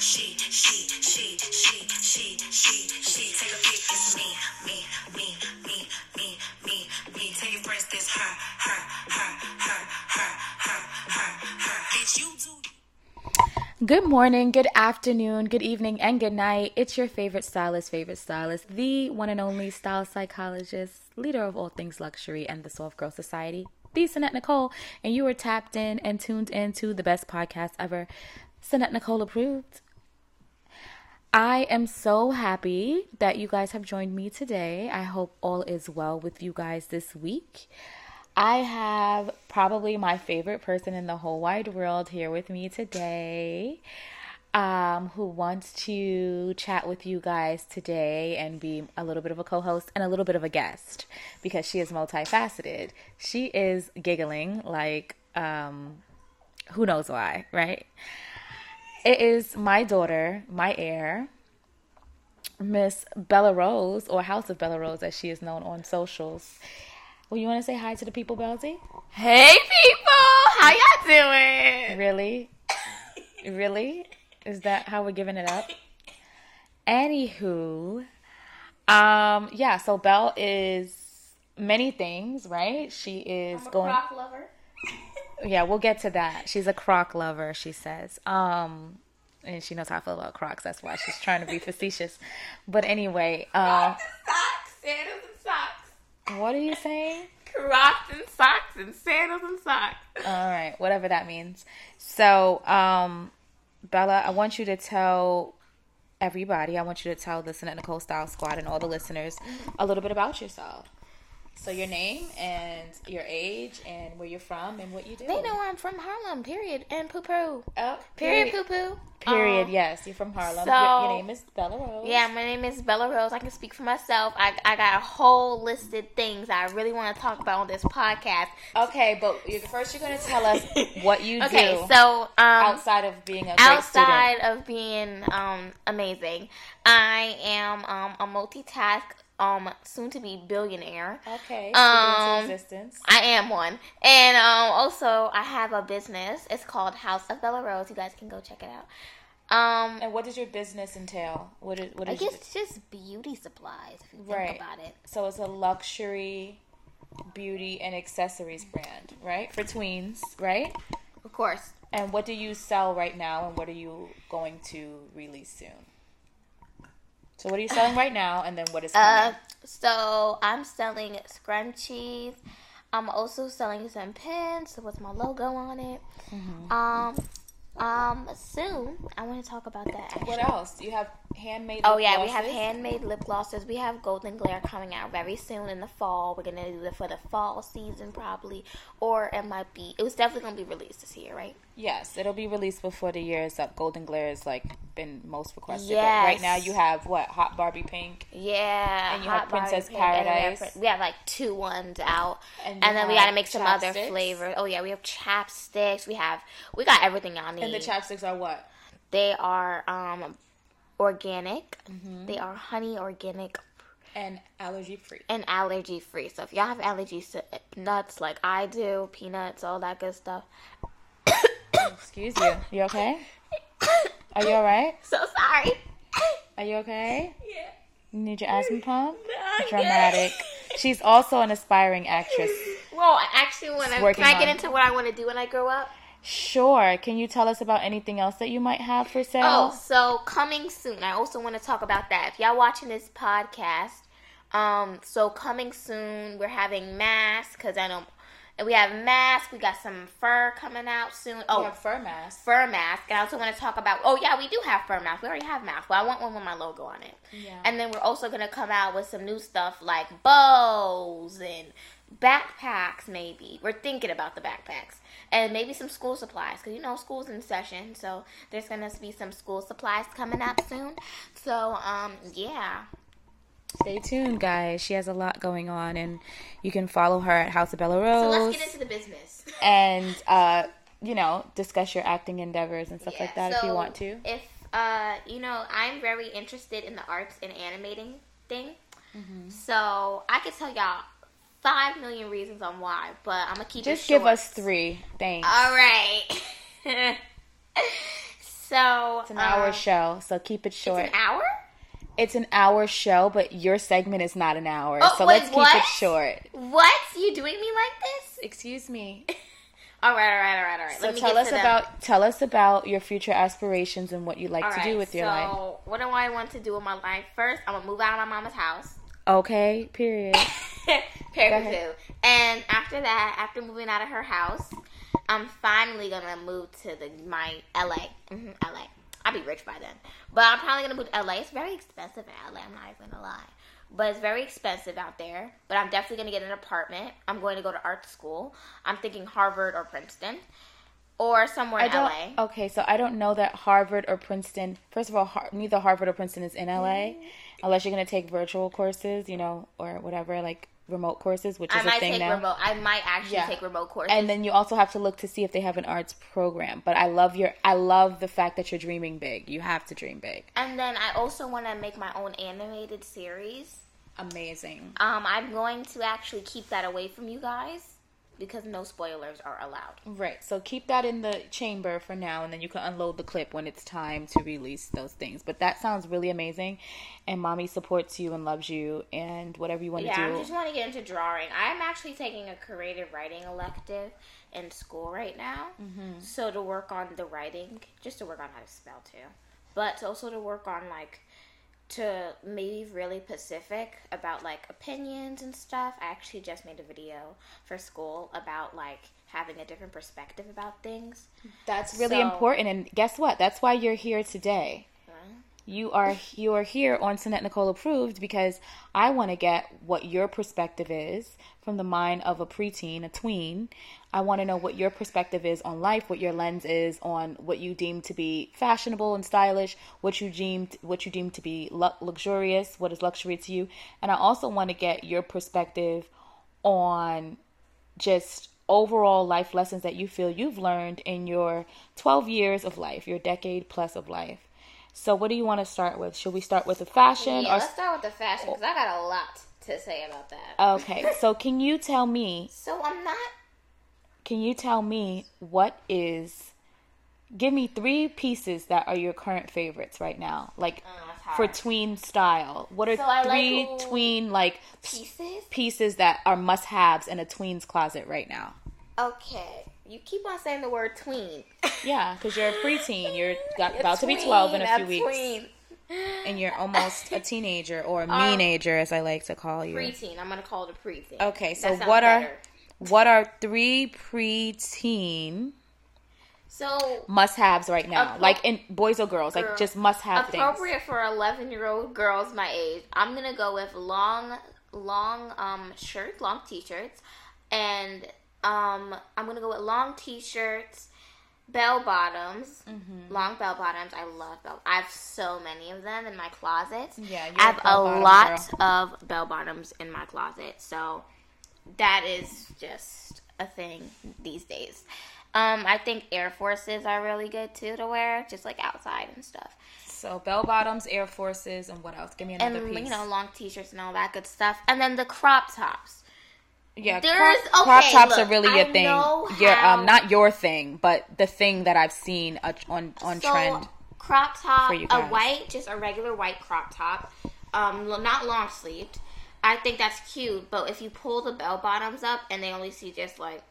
she, she, she, she, she, she, she. Take a peek, it's me, me, me, me, me, me, me. Take a breath, this her, her, her, her, her, her, her, her. Bitch, you do. Good morning, good afternoon, good evening, and good night. It's your favorite stylist, favorite stylist, the one and only style psychologist, leader of all things luxury and the Soft Girl Society, the Sannette Nicole, and you are tapped in and tuned into the best podcast ever, Sannette Nicole approved. I am so happy that you guys have joined me today. I hope all is well with you guys this week. I have probably my favorite person in the whole wide world here with me today, um, who wants to chat with you guys today and be a little bit of a co host and a little bit of a guest because she is multifaceted. She is giggling like, um, who knows why, right? It is my daughter, my heir, Miss Bella Rose, or House of Bella Rose as she is known on socials. Well, you want to say hi to the people, Belzy? Hey people, how y'all doing? Really? really? Is that how we're giving it up? Anywho, um, yeah, so Belle is many things, right? She is I'm a going croc lover. Yeah, we'll get to that. She's a croc lover, she says. Um and she knows how I feel about crocs, that's why she's trying to be facetious. But anyway, um Crocs and socks, sandals and socks. what are you saying? Crocs and socks and sandals and socks. All right, whatever that means. So, um, Bella, I want you to tell everybody, I want you to tell the Sannette Nicole Style Squad and all the listeners a little bit about yourself. So, your name and your age and where you're from and what you do. They know I'm from Harlem, period. And poo poo. Oh, Period, poo poo. Period. Um, yes, you're from Harlem. so- your, your name is Bella Rose. Yeah, my name is Bella Rose. I can speak for myself. I, I got a whole listed things I really want to talk about on this podcast. Okay, but first you're going to tell us what you Okay, do so um, outside of being a outside of being um amazing, I am um a multitask um soon to be billionaire. Okay. Um, existence. I am one, and um also I have a business. It's called House of Bella Rose. You guys can go check it out. Um, And what does your business entail? What is what I guess it's just beauty supplies if you think Right. about it. So it's a luxury beauty and accessories brand, right? For tweens, right? Of course. And what do you sell right now and what are you going to release soon? So what are you selling right now and then what is coming? Uh, so I'm selling scrunchies. I'm also selling some pins with my logo on it. Mm-hmm. Um, um, soon I want to talk about that. Actually. what else? You have handmade Oh yeah, we have handmade lip glosses. We have Golden Glare coming out very soon in the fall. We're gonna do it for the fall season probably, or it might be. It was definitely gonna be released this year, right? Yes, it'll be released before the year is up. Golden Glare has like been most requested. But right now you have what? Hot Barbie Pink. Yeah. And you have Hot Barbie Princess Pink, and we have Paradise. We have like two ones out, And and, then we got to make some other flavors. Oh yeah, we have chapsticks. We have we got everything y'all need. And the chapsticks are what? they are um organic. Mm-hmm. They are honey organic And allergy free. and allergy free. So if y'all have allergies to nuts like I do, peanuts, all that good stuff. Excuse you. You okay? Are you alright? So sorry. Are you okay? Yeah. You need your asthma pump? I'm Dramatic. She's also an aspiring actress. Well, I actually want to. Can I get into what I want to do when I grow up? Sure. Can you tell us about anything else that you might have for sale? Oh, so coming soon. I also want to talk about that. If y'all watching this podcast, um, so coming soon, we're having masks because I don't know and we have masks. We got some fur coming out soon. Oh, fur mask. fur mask. And I also want to talk about. Oh yeah, we do have fur mask. We already have masks, but I want one with my logo on it. Yeah. And then we're also gonna come out with some new stuff like bows and backpacks. Maybe we're thinking about the backpacks and maybe some school supplies because you know school's in session, so there's gonna be some school supplies coming up soon. So um yeah. Stay tuned, guys. She has a lot going on, and you can follow her at House of Bella Rose. So let's get into the business. and, uh, you know, discuss your acting endeavors and stuff like Yeah, that if you want to. If uh, you know, I'm very interested in the arts and animating thing. Mm-hmm. So I could tell y'all five million reasons on why, but I'm gonna keep it. Just give us three. Thanks. All right. So It's an hour um, show, so keep it short. It's an hour. It's an hour show, but your segment is not an hour, Oh, so wait, let's keep what? it short. What? You doing me like this? Excuse me. All right, all right, all right, all right. So Let me tell us to them. about tell us about your future aspirations and what you like All to right, do with your so life. what do I want to do with my life? First, I'm gonna move out of my mama's house. Okay, period. period. Two. And after that, after moving out of her house, I'm finally gonna move to the my LA. hmm LA. I'll be rich by then. But I'm probably gonna move to LA. It's very expensive in LA. I'm not even gonna lie. But it's very expensive out there. But I'm definitely gonna get an apartment. I'm going to go to art school. I'm thinking Harvard or Princeton, or somewhere I in don't. LA. Okay, so I don't know that Harvard or Princeton. First of all, Har- neither Harvard or Princeton is in LA, mm-hmm. unless you're gonna take virtual courses, you know, or whatever, like remote courses, which I is a thing now. remote. I might actually Yeah. take remote courses. And then you also have to look to see if they have an arts program. But I love your. I love the fact that you're dreaming big. You have to dream big. And then I also want to make my own animated series. Amazing. Um, I'm going to actually keep that away from you guys because no spoilers are allowed. Right. So keep that in the chamber for now, and then you can unload the clip when it's time to release those things. But that sounds really amazing, and mommy supports you and loves you, and whatever you want Yeah, to do. Yeah, I just want to get into drawing. I'm actually taking a creative writing elective in school right now. Mm-hmm. So to work on the writing, just to work on how to spell too, but also to work on like to maybe really specific about like opinions and stuff. I actually just made a video for school about like having a different perspective about things. That's really So- important, and guess what? That's why you're here today. You are you are here on Sannette Nicole approved because I want to get what your perspective is from the mind of a preteen, a tween. I want to know what your perspective is on life, what your lens is on what you deem to be fashionable and stylish, what you deem what you deem to be lu- luxurious, what is luxury to you, and I also want to get your perspective on just overall life lessons that you feel you've learned in your 12 years of life, your decade plus of life. So, what do you want to start with? Should we start with the fashion? Yeah, or let's start with the fashion because I got a lot to say about that. okay, so can you tell me? So I'm not Can you tell me what is? Give me three pieces that are your current favorites right now, like Oh, for tween style. What are So I like three tween like pieces. pieces that are must-haves in a tween's closet right now? Okay, you keep on saying the word tween. Yeah, because you're a preteen. You're got, about to be 12 in a few a weeks. Tween. And you're almost a teenager or a Um, meenager, as I like to call you. Preteen. I'm gonna call it a preteen. Okay, so what are what are three preteen so must-haves right now? Appro- like in boys or girls, like just must-have things. appropriate for 11 year old girls my age? I'm gonna go with long, long um shirts, long t-shirts, and um I'm gonna go with long t-shirts. Bell bottoms, Mm-hmm. long bell bottoms. I love bell. I have so many of them in my closet. Yeah, I have a a lot girl. of bell bottoms in my closet. So that is just a thing these days. Um, I think Air Forces are really good too to wear, just like outside and stuff. So bell bottoms, Air Forces, and what else? Give me And another piece. you know, long t-shirts and all that good stuff. And then the crop tops. Yeah, there's- crop, crop okay, tops are really your I thing. know Your how- um, not your thing, but the thing that I've seen on on so, trend. crop top, a white, just a regular white crop top, um, not long sleeved. I think that's cute, but if you pull the bell bottoms up and they only see just like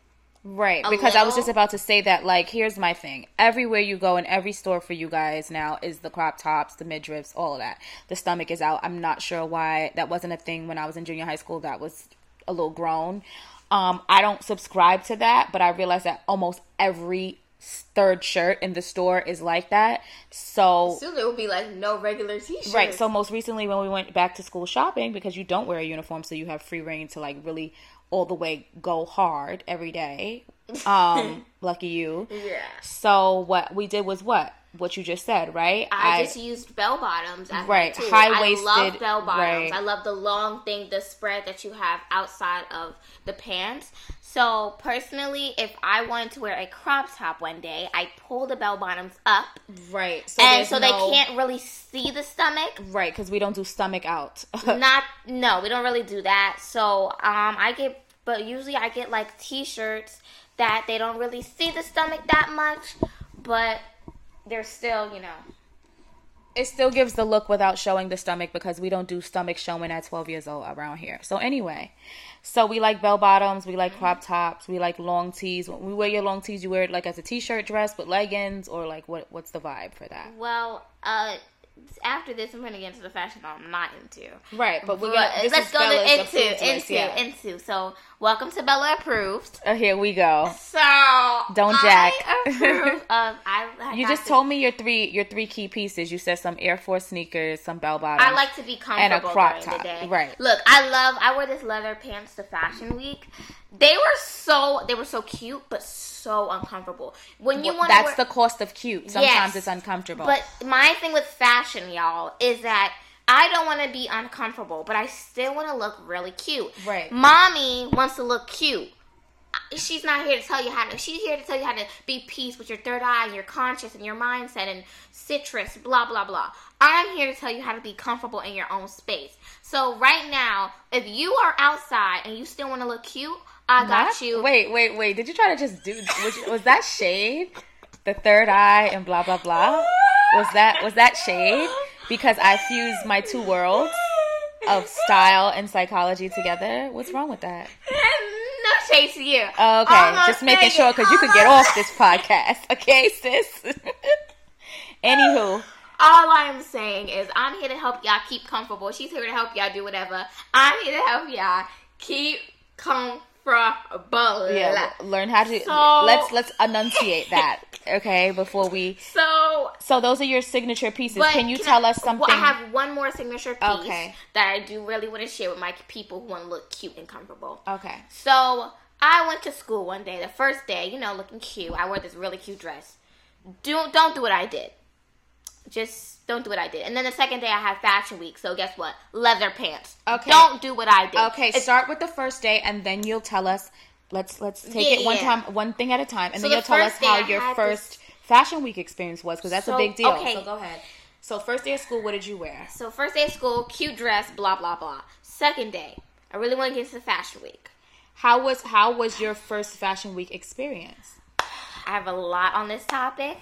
Right, a because I was just about to say that. Like, here's my thing: everywhere you go in every store for you guys now is the crop tops, the midriffs, all of that. The stomach is out. I'm not sure why that wasn't a thing when I was in junior high school. That was a little grown. Um, I don't subscribe to that, but I realize that almost every third shirt in the store is like that. So soon there will be like no regular t-shirts. Right. So most recently, when we went back to school shopping, because you don't wear a uniform, so you have free reign to like really all the way go hard every day. Um, lucky you. yeah. So what we did was what what you just said, right? I, just used bell bottoms. Right, high-waisted, I love bell bottoms. right. I love the long thing, the spread that you have outside of the pants. So personally, if I wanted to wear a crop top one day, I pull the bell bottoms up, right. So and so no- they can't really see the stomach. Right, because we don't do stomach out. Not no, we don't really do that. So um, I get, but usually I get like t-shirts that they don't really see the stomach that much, but there's still, you know, it still gives the look without showing the stomach because we don't do stomach showing at 12 years old around here. So anyway, so we like bell bottoms, we like crop tops, we like long tees. When we wear your long tees, you wear it like as a t-shirt dress with leggings or like what what's the vibe for that? well, uh, after this, I'm gonna get into the fashion that I'm not into. Right, but we're gonna this let's go to into into yeah. into. So, welcome to Bella approved. Oh, here we go. So Don't jack. of, I, I You just this- told me your three your three key pieces. You said some Air Force sneakers, some bell bottoms. I like to be comfortable And a crop top, right. Look, I love. I wore this leather pants to Fashion Week. They were so they were so cute, but so uncomfortable. When you Well, want That's wear, the cost of cute. Sometimes Yes. it's uncomfortable. But my thing with fashion, y'all, is that I don't want to be uncomfortable, but I still want to look really cute. Right. Mommy wants to look cute. She's not here to tell you how to. She's here to tell you how to be peace with your third eye, and your conscious, and your mindset, and citrus, blah blah blah. I'm here to tell you how to be comfortable in your own space. So right now, if you are outside and you still want to look cute, I got you. Wait, wait, wait. Did you try to just do? Was, was that shade? The third eye and blah blah blah. Was that was that shade? Because I fused my two worlds of style and psychology together. What's wrong with that? no shade to you. Oh, okay, I'm just making sure because you could get off this podcast. Okay, sis. Anywho, All I'm saying is I'm here to help y'all keep comfortable. She's here to help y'all do whatever. I'm here to help y'all keep comfortable. Yeah, learn how to. So- let's let's enunciate that. Okay, before we. So, So those are your signature pieces. Can you I- tell us something? Well, I have one more signature piece Okay. that I do really want to share with my people who want to look cute and comfortable. okay. So I went to school one day. The first day, you know, looking cute. I wore this really cute dress. Don't don't do what I did. Just don't do what I did. And then the second day, I had fashion week. So guess what? Leather pants. Okay. Don't do what I did. Okay, It's- start with the first day, and then you'll tell us. Let's let's take Yeah, it one yeah. time, one thing at a time, and So then you'll the tell us how your first fashion week experience was, because that's a big deal. okay. So go ahead. So first day of school, what did you wear? So first day of school, cute dress, blah blah blah. Second day, I really want to get into the fashion week. How was how was your first fashion week experience? I have a lot on this topic,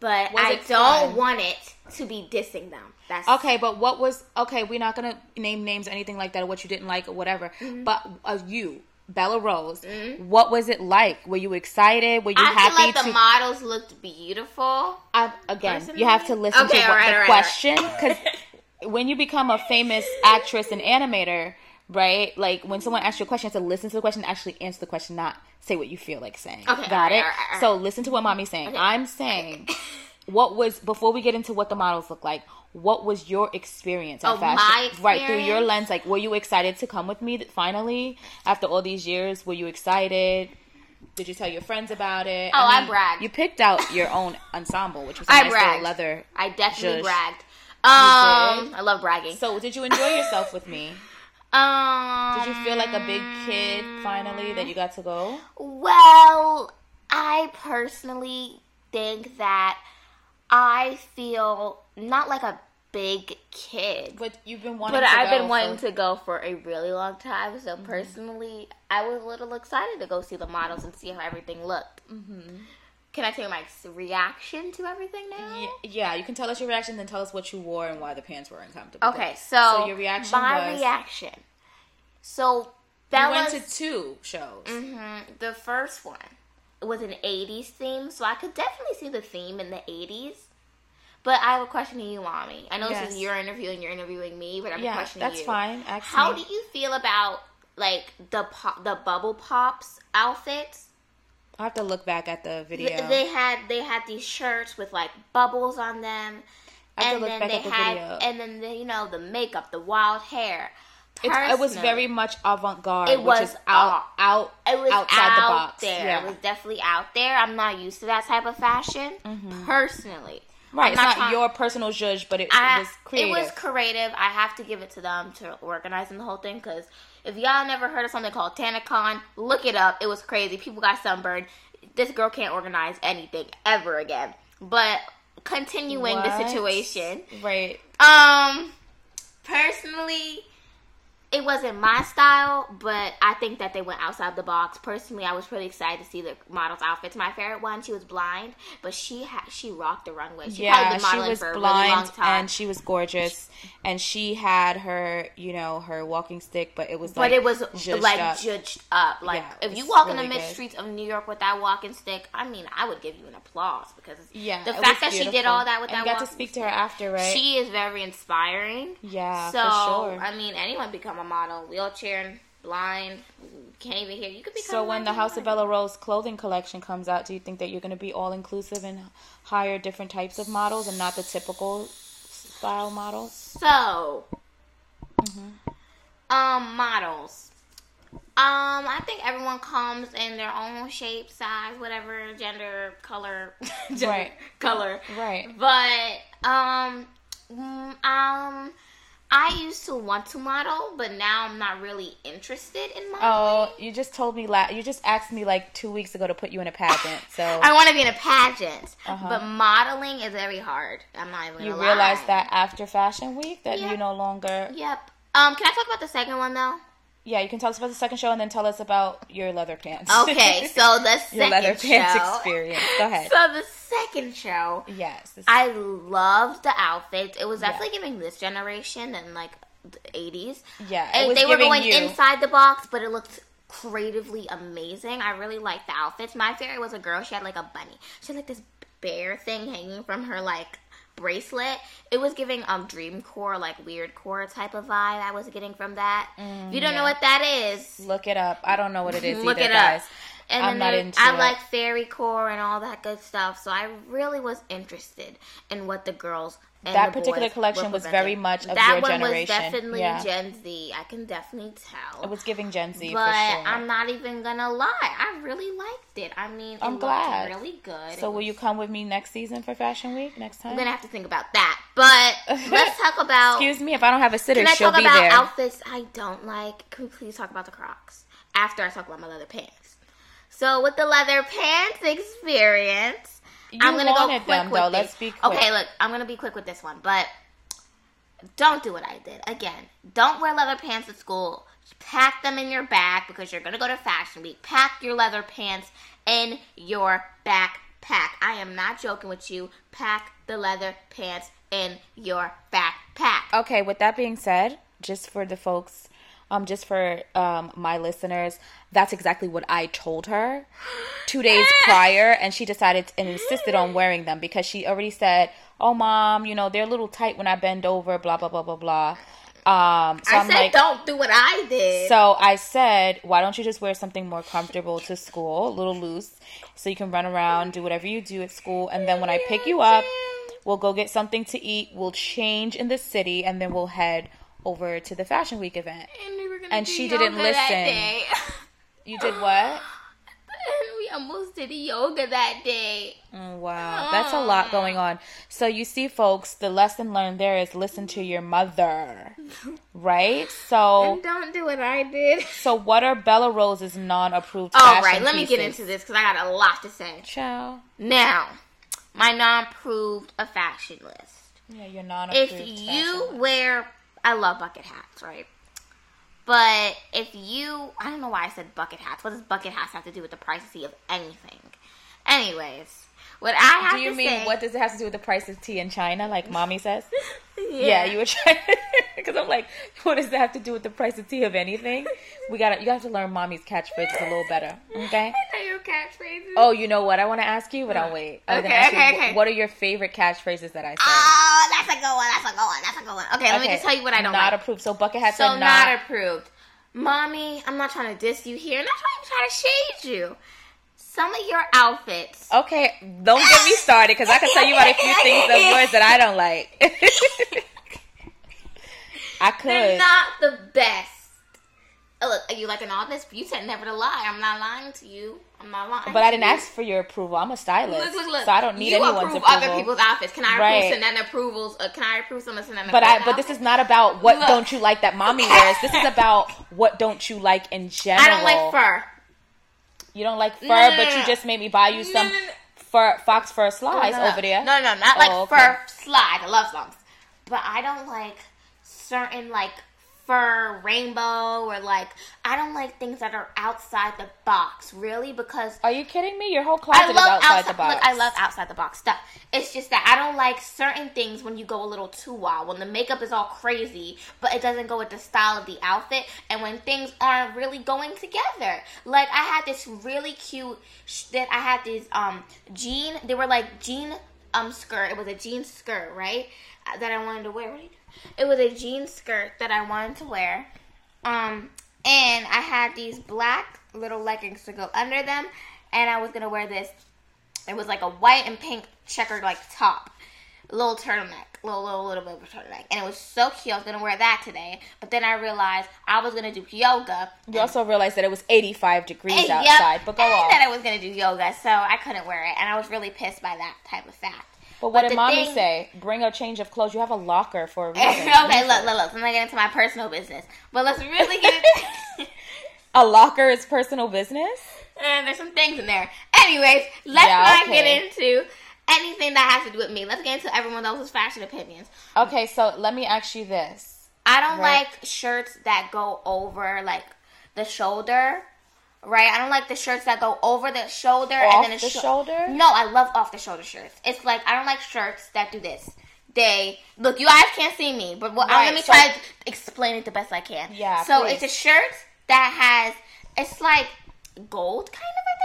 but Was I don't fun? want it to be dissing them. That's Okay, but what was okay? We're not gonna name names or anything like that, or what you didn't like or whatever. Mm-hmm. But uh, you, Bella Rose, what was it like? Were you excited? Were you I happy feel like to? the models looked beautiful. I, again, you have to listen Okay, to what alright, the alright, question because when you become a famous actress and animator, right? Like when someone asks you a question, you have to listen to the question, actually answer the question, not say what you feel like saying. Okay, got it. alright, alright. So listen to what mommy's saying. I'm saying, what was before we get into what the models look like? What was your experience at Oh, fashion? my Right through your lens, like were you excited to come with me finally after all these years? Were you excited? Did you tell your friends about it? Oh, I bragged. You picked out your own ensemble, which was a I nice little bragged. leather. I definitely Zhuzh. bragged. Um. I love bragging. So, did you enjoy yourself with me? Um, Did you feel like a big kid finally that you got to go? Well, I personally think that I feel not like a big kid. But you've been wanting. But I've go been wanting to go for a really long time. Mm-hmm. So personally, I was a little excited to go see the models and see how everything looked. Mm-hmm. Can I tell you my reaction to everything now? Yeah, yeah, you can tell us your reaction, then tell us what you wore and why the pants were uncomfortable. Okay, so, So your reaction my was- reaction. So you Bella's went to two shows. hmm The first one was an 80s theme, so I could definitely see the theme in the 80s. But I have a question to you, Mommy. I know this is your interview and you're interviewing me, but I'm Yeah, questioning that's you. fine. How do you feel about like the pop, the bubble pops outfits? I have to look back at the Th- video. They had they had these shirts with like bubbles on them, I have to and look then back they at the had video. and then the, you know the makeup, the wild hair. It was very much avant-garde, It which was is out, out- It was outside out the box. there. Yeah. It was definitely out there. I'm not used to that type of fashion personally. Mm-hmm. right, I'm it's not trying- your personal judge, but it I, was creative. It was creative. I have to give it to them to organizing the whole thing because if y'all never heard of something called TanaCon, look it up. It was crazy. People got sunburned. This girl can't organize anything ever again. But continuing the situation, right. um, personally, it wasn't my style, but I think that they went outside the box. Personally, I was really excited to see the model's outfits. My favorite one, she was blind, but she had she rocked the runway. She yeah, been she was for a really long blind time. and she was gorgeous, and she had her, you know, her walking stick, but it was but like it was zhuzhed like up. judged up. Like Yeah, if you walk in the mid streets of New York with that walking stick, I mean, I would give you an applause because Yeah, the fact that she did all that with and that you got to speak to her after, right? She is very inspiring. Yeah, so, for sure. I mean, anyone become a model, wheelchair, blind, can't even hear. You could be. so when the. House of Bella Rose clothing collection comes out, do you think that you're going to be all inclusive and hire different types of models and not the typical style models? So, Mm-hmm. um, models. Um, I think everyone comes in their own shape, size, whatever, gender, color, gender, Right. color. Right. But um, mm, um, I used to want to model, but now I'm not really interested in modeling. Oh, you just told me la- you just asked me like two weeks ago to put you in a pageant. So I want to be in a pageant, Uh-huh. but modeling is very hard. I'm not even. you lie. that after Fashion Week that Yeah. you no longer. Yep. Um, can I talk about the second one though? Yeah, you can tell us about the second show and then tell us about your leather pants. Okay, so the second your leather pants show. experience. Go ahead. So the second show, yes. I loved the outfits. It was Yeah. definitely giving this generation and like the 80s. yeah, it And was they were going you. inside the box, but it looked creatively amazing. I really liked the outfits. My favorite was a girl. She had like a bunny. She had like this bear thing hanging from her like bracelet. It was giving um dream core, like weird core type of vibe. I was getting from that. if you don't yeah. know what that is, Look it up. I don't know what it is Look either, it up. and I'm then not into I it. like fairy core and all that good stuff. So I really was interested in what the girls. And That particular collection was very much of that your one generation. was definitely Yeah. Gen Z. I can definitely tell. It was giving Gen Z but for sure. I'm not even gonna lie. I really liked it. I mean, I'm it glad. looked really good. so It will you come with me next season for Fashion Week next time? I'm gonna have to think about that. But let's talk about. Excuse me, if I don't have a sitter, Can I she'll talk be about there. outfits I don't like? Can we please talk about the Crocs after I talk about my leather pants? So with the leather pants experience, You I'm gonna go quick them, with though. this. Let's be quick. Okay, look, I'm gonna be quick with this one, but don't do what I did. Again, don't wear leather pants at school. Pack them in your bag because you're gonna go to Fashion Week. Pack your leather pants in your backpack. I am not joking with you. Pack the leather pants in your backpack. Okay, with that being said, just for the folks, um, just for um my listeners, that's exactly what I told her two days prior, and she decided and insisted on wearing them because she already said, "Oh, mom, you know they're a little tight when I bend over." Blah blah blah blah blah. Um, so I am said like, don't do what I did. So I said, why don't you just wear something more comfortable to school, a little loose, so you can run around, do whatever you do at school, and then when I pick you up, we'll go get something to eat, we'll change in the city, and then we'll head over to the Fashion Week event. and, we were gonna and she didn't listen. You did what? we almost did yoga that day. Oh, wow, that's a lot going on. So you see, folks, the lesson learned there is listen to your mother, right? So, And don't do what I did. so what are Bella Rose's non-approved? All fashion right, let me get into this because I got a lot to say. Ciao. Now, my non-approved a fashion list. Yeah, you're non-approved. If you wear, I love bucket hats, right? But if you, I don't know why I said bucket hats. What does bucket hats have to do with the privacy of anything? Anyways, what I have Do you to mean say, what does it have to do with the price of tea in China, like mommy says? Yeah, you were trying because I'm like, what does that have to do with the price of tea of anything? We gotta, you have to learn mommy's catchphrases a little better, okay? I know your catchphrases. Oh, you know what? I want to ask you, but I'll mm. wait. I gonna Okay, you, okay, okay. What are your favorite catchphrases that I say? Oh, that's a good one. That's a good one. That's a good one. Okay, let me just tell you what I don't not like. approved. So bucket hats so not, not. approved. Mommy, I'm not trying to diss you here. I'm not trying to try to shade you. Some of your outfits. okay, don't get me started because I can tell you about a few things of yours that I don't like. I could. They're not the best. Oh, look, are you like an office? You said never to lie. I'm not lying to you. I'm not lying. But I didn't ask for your approval. I'm a stylist, Look, look, look. so I don't need you anyone's approve approval. other people's outfits. Can I Right. approve Sanana approvals? Uh, can I approve some of Sanana? But I, but this is not about what don't you like that mommy wears. This is about what don't you like in general. I don't like fur. You don't like fur, No, no, but no, you just made me buy you some fur fox fur slides over there. No, no, not like Oh, okay. fur slide. I love slums. But I don't like certain like fur rainbow or like I don't like things that are outside the box, really, because Are you kidding me? Your whole closet is outside, outside, the box. Look, I love outside the box stuff. It's just that I don't like certain things when you go a little too wild. When the makeup is all crazy, but it doesn't go with the style of the outfit, and when things aren't really going together. Like I had this really cute sh- that I had these um jean. They were like jean um skirt. It was a jean skirt, right? That I wanted to wear. What are you doing? It was a jean skirt that I wanted to wear. Um, and I had these black little leggings to go under them, and I was gonna wear this. It was like a white and pink checkered like top, little turtleneck, little little little bit of a turtleneck, and it was so cute. I was gonna wear that today, but then I realized I was gonna do yoga. you also realized that it was 85 degrees And, yep, outside, but go off. that I was gonna do yoga, so I couldn't wear it, and I was really pissed by that type of fact. But what did mommy thing- say? Bring a change of clothes. You have a locker for a reason. okay, look, look, look. I'm not getting into my personal business, but let's really get into. A locker is personal business? and there's some things in there. Anyways, let's Yeah, not get into anything that has to do with me. Let's get into everyone else's fashion opinions. Okay, so let me ask you this. I don't Right. like shirts that go over like the shoulder. Right, I don't like the shirts that go over the shoulder Off and then a the sho- shoulder? No, I love off the shoulder shirts. It's like I don't like shirts that do this. They look. You guys can't see me, but what, Right, let me so- try to explain it the best I can. Yeah, So please. it's a shirt that has. It's like gold, kind of, I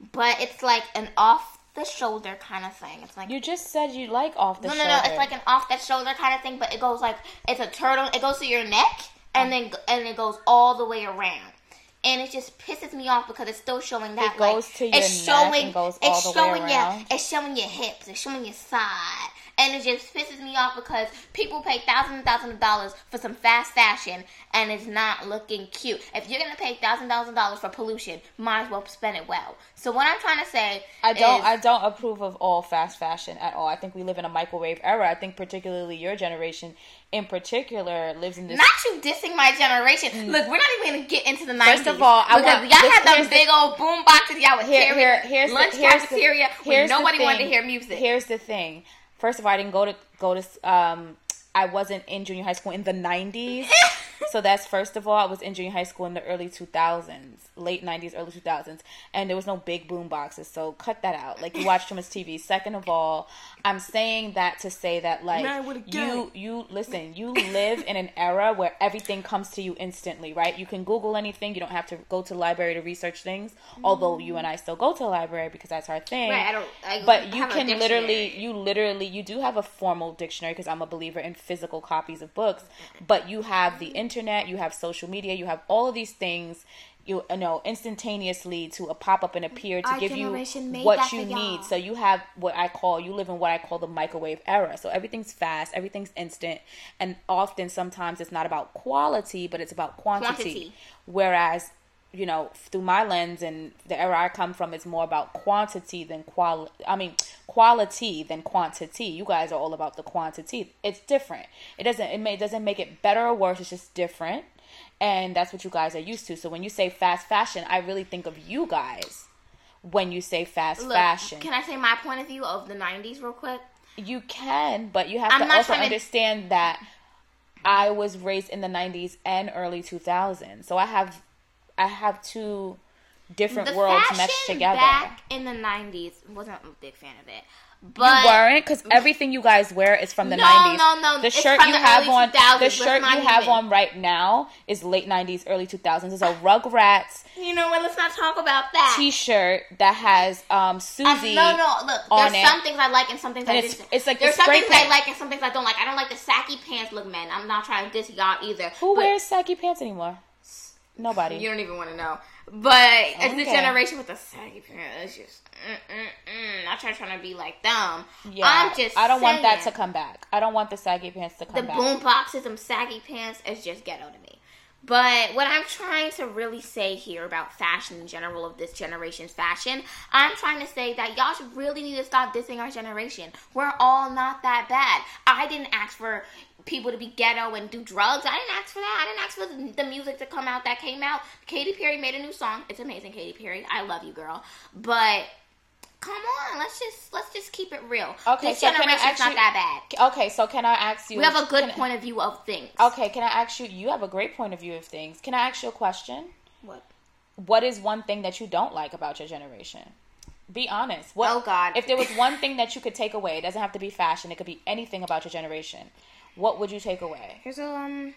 think, but it's like an off the shoulder kind of thing. It's like You just said you like off the no, shoulder. no, no. It's like an off the shoulder kind of thing, but it goes like it's a turtle. It goes to your neck, and oh. then and it goes all the way around. And it just pisses me off because it's still showing that It goes like, to your it's neck showing and goes it's all the way showing your it's showing your hips, it's showing your side, and it just pisses me off because people pay thousands and thousands of dollars for some fast fashion and it's not looking cute. If you're gonna pay thousands and thousands of dollars for pollution, might as well spend it well. So what I'm trying to say, I don't is- I don't approve of all fast fashion at all. I think we live in a microwave era. I think particularly your generation in particular lives in this Not you dissing my generation. Look, we're not even gonna get into the nineties. First of all, I because want- y'all had them the- big old boom boxes. Y'all would Here- here- here's the- lunch here's the- cafeteria when here's the nobody wanted to hear music. Here's the thing. First of all, I didn't go to go to um I wasn't in junior high school in the 90s. so that's first of all, I was in junior high school in the early 2000s, late 90s, early 2000s, and there was no big boom boxes. So cut that out. Like you watched too much TV. Second of all, I'm saying that to say that like Man with a you you listen, you live in an era where everything comes to you instantly, right? You can Google anything. You don't have to go to the library to research things. Although you and I still go to the library because that's our thing. Right, I don't- I but you can literally, you literally, you do have a formal dictionary because I'm a believer in physical copies of books. But you have the internet, you have social media, you have all of these things. You know, instantaneously to a pop up and appear to Our give you what you need. So you have what I call you live in what I call the microwave era. So everything's fast, everything's instant, and often sometimes it's not about quality, but it's about quantity. Quantity. Whereas, you know, through my lens and the era I come from, it's more about quantity than quality. I mean, quality than quantity. You guys are all about the quantity. It's different. It doesn't. It, may, it doesn't make it better or worse. It's just different, and that's what you guys are used to. So when you say fast fashion, I really think of you guys when you say fast Look, fashion. Can I say my point of view of the '90s real quick? You can, but you have I'm to also trying to- understand that I was raised in the 90s and early 2000s. So I have I have two different The worlds meshed together. back in the '90s wasn't a big fan of it, you but weren't because everything you guys wear is from the No, 90s. no, no, no. The shirt you the have on, the shirt you have even. on right now is late 90s, early 2000s. It's a Rugrats you know what? Let's not talk about that. T-shirt that has um Um, Susie. no, no. Look, there's it. some things I like and some things I And it's- didn't. it's like there's some things I like and some things I don't like. I don't like the saggy pants look, men. I'm not trying to diss y'all either. Who wears saggy pants anymore? Nobody. You don't even want to know. But it's the generation with the saggy pants. It's just, mm, mm, mm. not trying trying to be like them. Yeah, I'm just. I don't want that to come back. I don't want the saggy pants to come the back. boom boxes, them saggy pants, is just ghetto to me. But what I'm trying to really say here about fashion in general of this generation's fashion, I'm trying to say that y'all should really need to stop dissing our generation. We're all not that bad. I didn't ask for people to be ghetto and do drugs. I didn't ask for that. I didn't ask for the, music to come out that came out. Katy Perry made a new song. It's amazing, Katy Perry. I love you, girl. But come on, let's just let's just keep it real. Okay, this so can I generation's actually- not that bad. Okay, so can I ask you? We have a good can I- point of view of things. Okay, can I ask you? You have a great point of view of things. Can I ask you a question? What? What is one thing that you don't like about your generation? Be honest. What, Oh, God. If there was one thing that you could take away, it doesn't have to be fashion. It could be anything about your generation. What would you take away? Here's a um.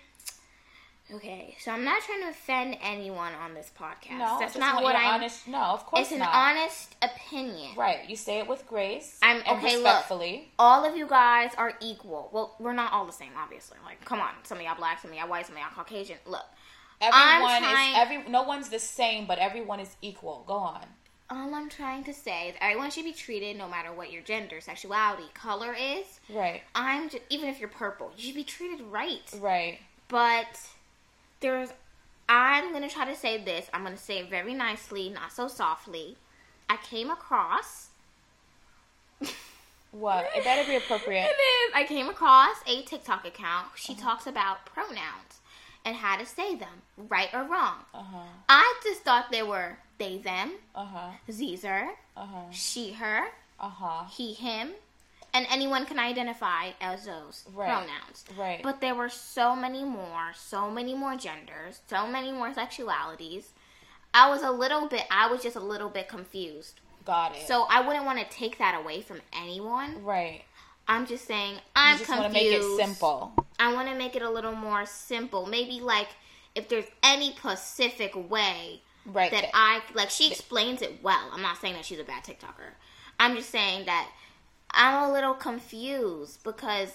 Okay, so I'm not trying to offend anyone on this podcast. No, that's not what I'm. honest. No, of course it's an honest opinion. right. You say it with grace. I'm and okay. Respectfully. Look, all of you guys are equal. Well, we're not all the same, obviously. Like, come on, some of y'all black, some of y'all white, some of y'all Caucasian. Look, Everyone trying- is every. No one's the same, but everyone is equal. Go on. all I'm trying to say is everyone should be treated, no matter what your gender, sexuality, color is. Right. I'm just, even if you're purple, you should be treated right. Right. But there's, I'm gonna try to say this. I'm gonna say it very nicely, not so softly. I came across. What? It better be appropriate. It is. I came across a TikTok account. She talks about pronouns and how to say them, right or wrong. Uh huh. I just thought they were they, them, Uh huh. Zer, Uh huh. she, her, Uh huh. he, him, and anyone can identify as those Right. pronouns. Right. But there were so many more, so many more genders, so many more sexualities. I was a little bit, I was just a little bit confused. Got it. So I wouldn't want to take that away from anyone. right. I'm just saying I'm you just confused. want to make it simple. I want to make it a little more simple. Maybe like if there's any specific way Right. that I like, she explains it well. I'm not saying that she's a bad TikToker. I'm just saying that I'm a little confused because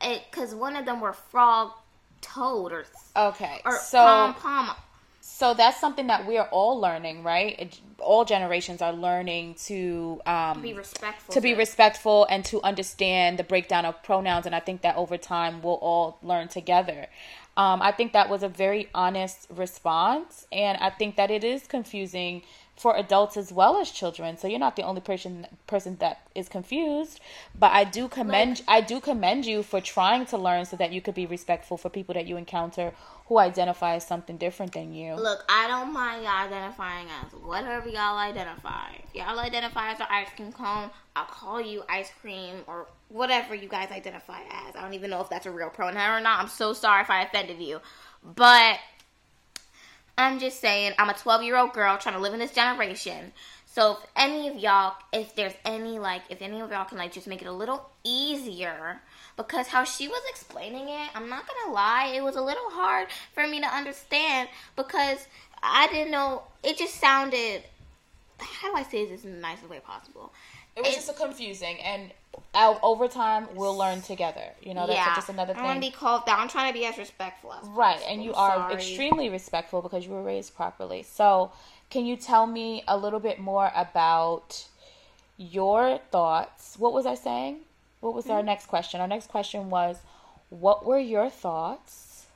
it because one of them were frog toad or okay. or so pom pom. so that's something that we are all learning, right? It, all generations are learning to um Be respectful. to be respectful and to understand the breakdown of pronouns and i think that over time we'll all learn together um, i think that was a very honest response and i think that it is confusing for adults as well as children so you're not the only person person that is confused but i do commend i do commend you for trying to learn so that you could be respectful for people that you encounter who identify as something different than you Look, I don't mind y'all identifying as whatever y'all identify. If y'all identify as an ice cream cone, I'll call you ice cream or whatever you guys identify as. I don't even know if that's a real pronoun or not. I'm so sorry if I offended you. But I'm just saying, I'm a 12 year old girl trying to live in this generation. So if any of y'all, if there's any like, if any of y'all can like just make it a little easier, because how she was explaining it, I'm not gonna lie, it was a little hard for me to understand because I didn't know. It just sounded. How do I say this in the nicest way possible? it was it- just confusing and uh, over time we'll learn together you know that's yeah, just another thing. I want to be called that. I'm trying to be as respectful as Right, possible. and you are extremely respectful because you were raised properly. So, can you tell me a little bit more about your thoughts? What was I saying? What was Hmm? our next question? Our next question was what were your thoughts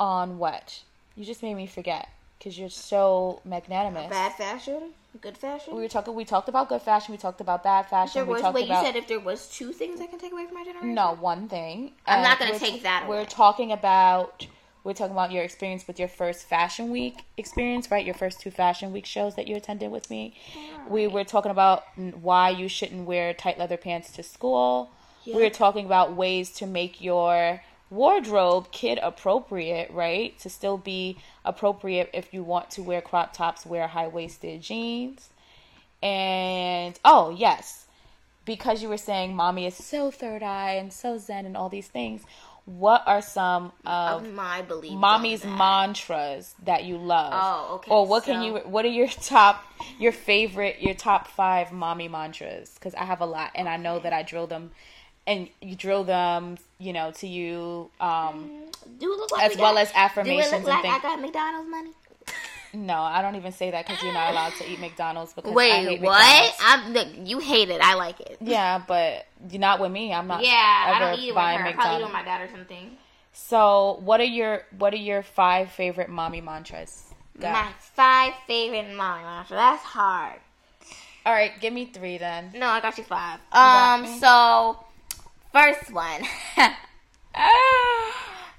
on what? You just made me forget because you're so magnanimous. bad fashion, good fashion. We were talking. We talked about good fashion. We talked about bad fashion. There we was, wait, about you said if there was two things I can take away from my generation? no, one thing. I'm not gonna take that We're talking about we're talking about your experience with your first fashion week experience, right? Your first two fashion week shows that you attended with me. We were talking about why you shouldn't wear tight leather pants to school. We were talking about ways to make your wardrobe kid appropriate, right? To still be appropriate if you want to wear crop tops, wear high waisted jeans. And oh, yes, because you were saying mommy is so third eye and so zen and all these things, what are some of Of my belief. mommy's that. mantras that you love? Oh, okay, Or what can you? What are your top, your favorite, your top five mommy mantras? Because I have a lot, and I know that I drill them, and you drill them, you know, to you. Um, Do it look like as we well got- as affirmations Do it and look like things. I got McDonald's money? no, I don't even say that because you're not allowed to eat McDonald's. Because I Wait, what? McDonald's. I'm look, you hate it. I like it. Yeah, but you're not with me. I'm not. Yeah, I don't eat it with her. I probably with my dad or something. So, what are your what are your five favorite mommy mantras? My five favorite mommy mantras. That's hard. All right, give me three then. No, I got you five. got Um, so first one.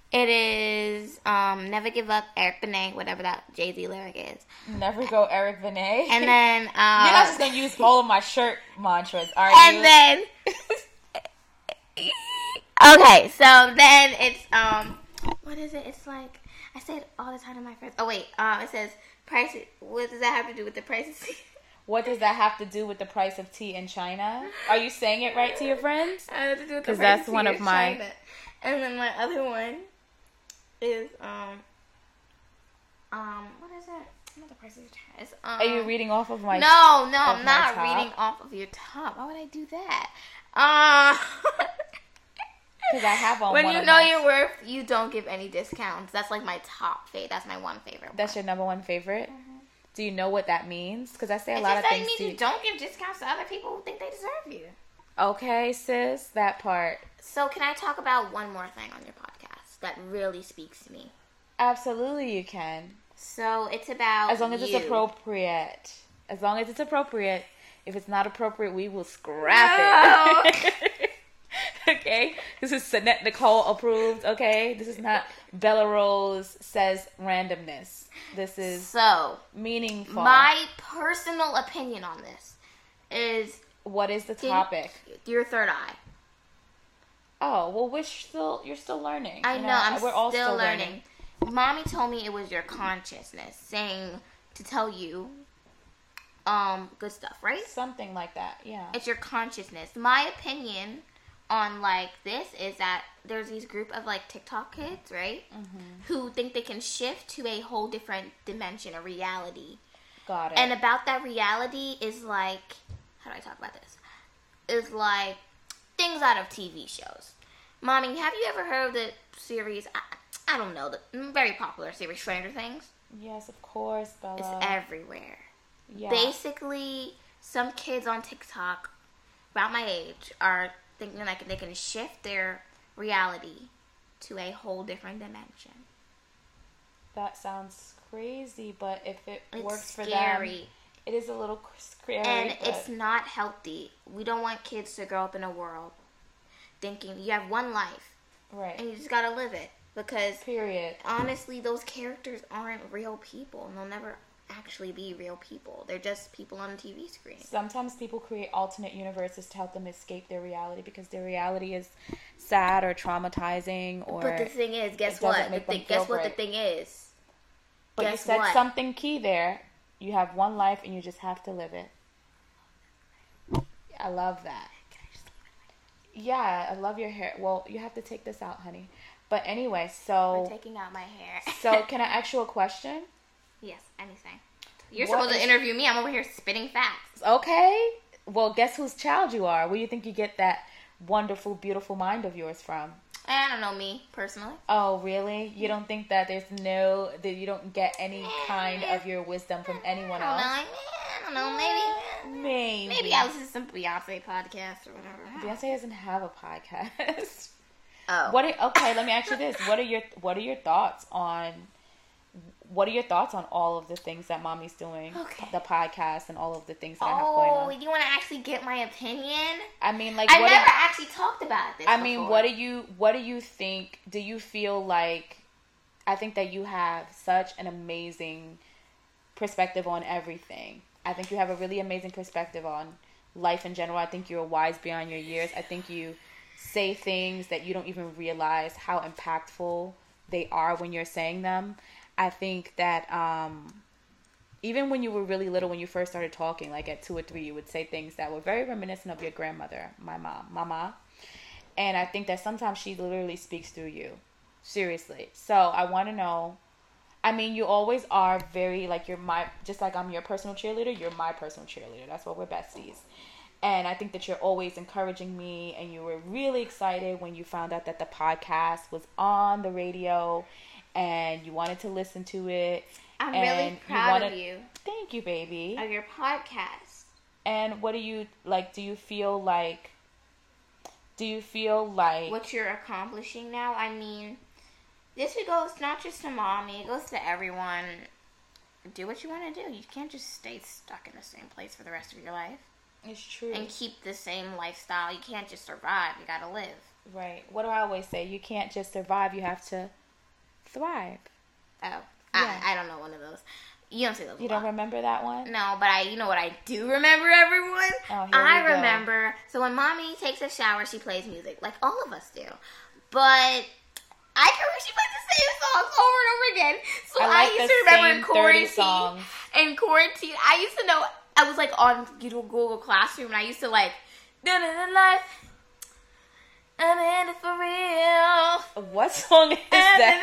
It is um, Never Give Up, Eric Benet, whatever that Jay Z lyric is. Never go Eric Benet. And then. You're not just gonna use all of my shirt mantras, are and you? then. okay, so then it's. um, What is it? It's like. I say it all the time to my friends. Oh, wait. Um, it says, price. What does that have to do with the prices? What does that have to do with the price of tea in China? Are you saying it right to your friends? Because have to do with the 'Cause that's one of my- China. And then my other one is um um what is it? Not the prices of China. It's, um, Are you reading off of my? No, no, I'm not top? reading off of your top. Why would I do that? Uh, Because I have on when one you of know my- your worth, you don't give any discounts. That's like my top fave. That's my one favorite. That's your number one favorite. Do you know what that means? Because I say a It's lot of that things means to you you. don't give discounts to other people who think they deserve you. Okay, sis, that part. So can I talk about one more thing on your podcast that really speaks to me? Absolutely, you can. So it's about As long as it's appropriate. As long as it's appropriate. If it's not appropriate, we will scrap it. okay? This is Sannette Nicole approved, okay? This is not Bella Rose says randomness. This is So meaningful. my personal opinion on this is what is the topic? your third eye. Oh, well, we're still, you're still learning. I you know, I'm we're all still, learning. Mommy told me it was your consciousness saying to tell you um good stuff, right? Something like that, yeah. It's your consciousness. My opinion on like this is that there's these group of like TikTok kids, right? Mm-hmm. Who think they can shift to a whole different dimension, a reality. Got it. And about that reality is like, how do I talk about this? Is like things out of TV shows. Mommy, have you ever heard of the series? I, I don't know the very popular series Stranger Things. yes, of course, Bella. It's everywhere. yeah. Basically, some kids on TikTok, about my age, are thinking like they can shift their reality to a whole different dimension. That sounds crazy, but if it It's works for them, scary. it is a little scary. and but it's not healthy. We don't want kids to grow up in a world thinking you have one life right. and you just gotta live it. Because Period. honestly, those characters aren't real people. And they'll never actually be real people. They're just people on a TV screen. Sometimes people create alternate universes to help them escape their reality because their reality is sad or traumatizing or. But the thing is, guess what? The guess what the thing is? but you said what? something key there. You have one life and you just have to live it. I love that. Yeah, I love your hair. Well, you have to take this out, honey. But anyway, so taking out my hair. so can I ask you a question? Yes, anything. You're What supposed to interview me. I'm over here spitting facts. Okay. Well, guess whose child you are? Where do you think you get that wonderful, beautiful mind of yours from? Eh, I don't know me personally. Oh, really? You don't think that there's no that you don't get any eh, kind of your wisdom from eh, anyone else? I don't know. I don't know. Maybe. Maybe. Maybe I listen to some Beyonce podcast or whatever. Beyonce doesn't have a podcast. Oh. What? Are, okay, let me ask you this: What are your What are your thoughts on? What are your thoughts on all of the things that mommy's doing? Okay. The podcast and all of the things that I have going Oh, on. you want to actually get my opinion? I mean, like, I what? never do- actually talked about this. I mean, what do you what do you think? Do you feel like I think that you have such an amazing perspective on everything. I think you have a really amazing perspective on life in general. I think you're wise beyond your years. I think you say things that you don't even realize how impactful they are when you're saying them. I think that um even when you were really little, when you first started talking, like at two or three, you would say things that were very reminiscent of your grandmother, my mom, mama. And I think that sometimes she literally speaks through you. Seriously. So I want to know. I mean, you always are very like you're my just like I'm your personal cheerleader. You're my personal cheerleader. That's why we're besties. And I think that you're always encouraging me, and you were really excited when you found out that the podcast was on the radio, and you wanted to listen to it. I'm and really you proud wanted- of you Thank you, baby. of your podcast. And what do you like? Do you feel like? Do you feel like? What you're accomplishing now, I mean, this goes not just to mommy, it goes to everyone. Do what you want to do. You can't just stay stuck in the same place for the rest of your life It's true. and keep the same lifestyle. You can't just survive. You gotta live. Right. What do I always say? You can't just survive. You have to Thrive. Oh, Yeah. I, I don't know one of those. You don't say those. You don't remember that one? No, but I, you know what I do remember, everyone? Oh, I remember. So when mommy takes a shower, she plays music, like all of us do. But I can remember she plays the same songs over and over again. So I I, used to remember in quarantine. In quarantine, I used to know. I was like on Google Classroom, and I used to like, "Dun dun dun life." I'm in it for real. What song is that?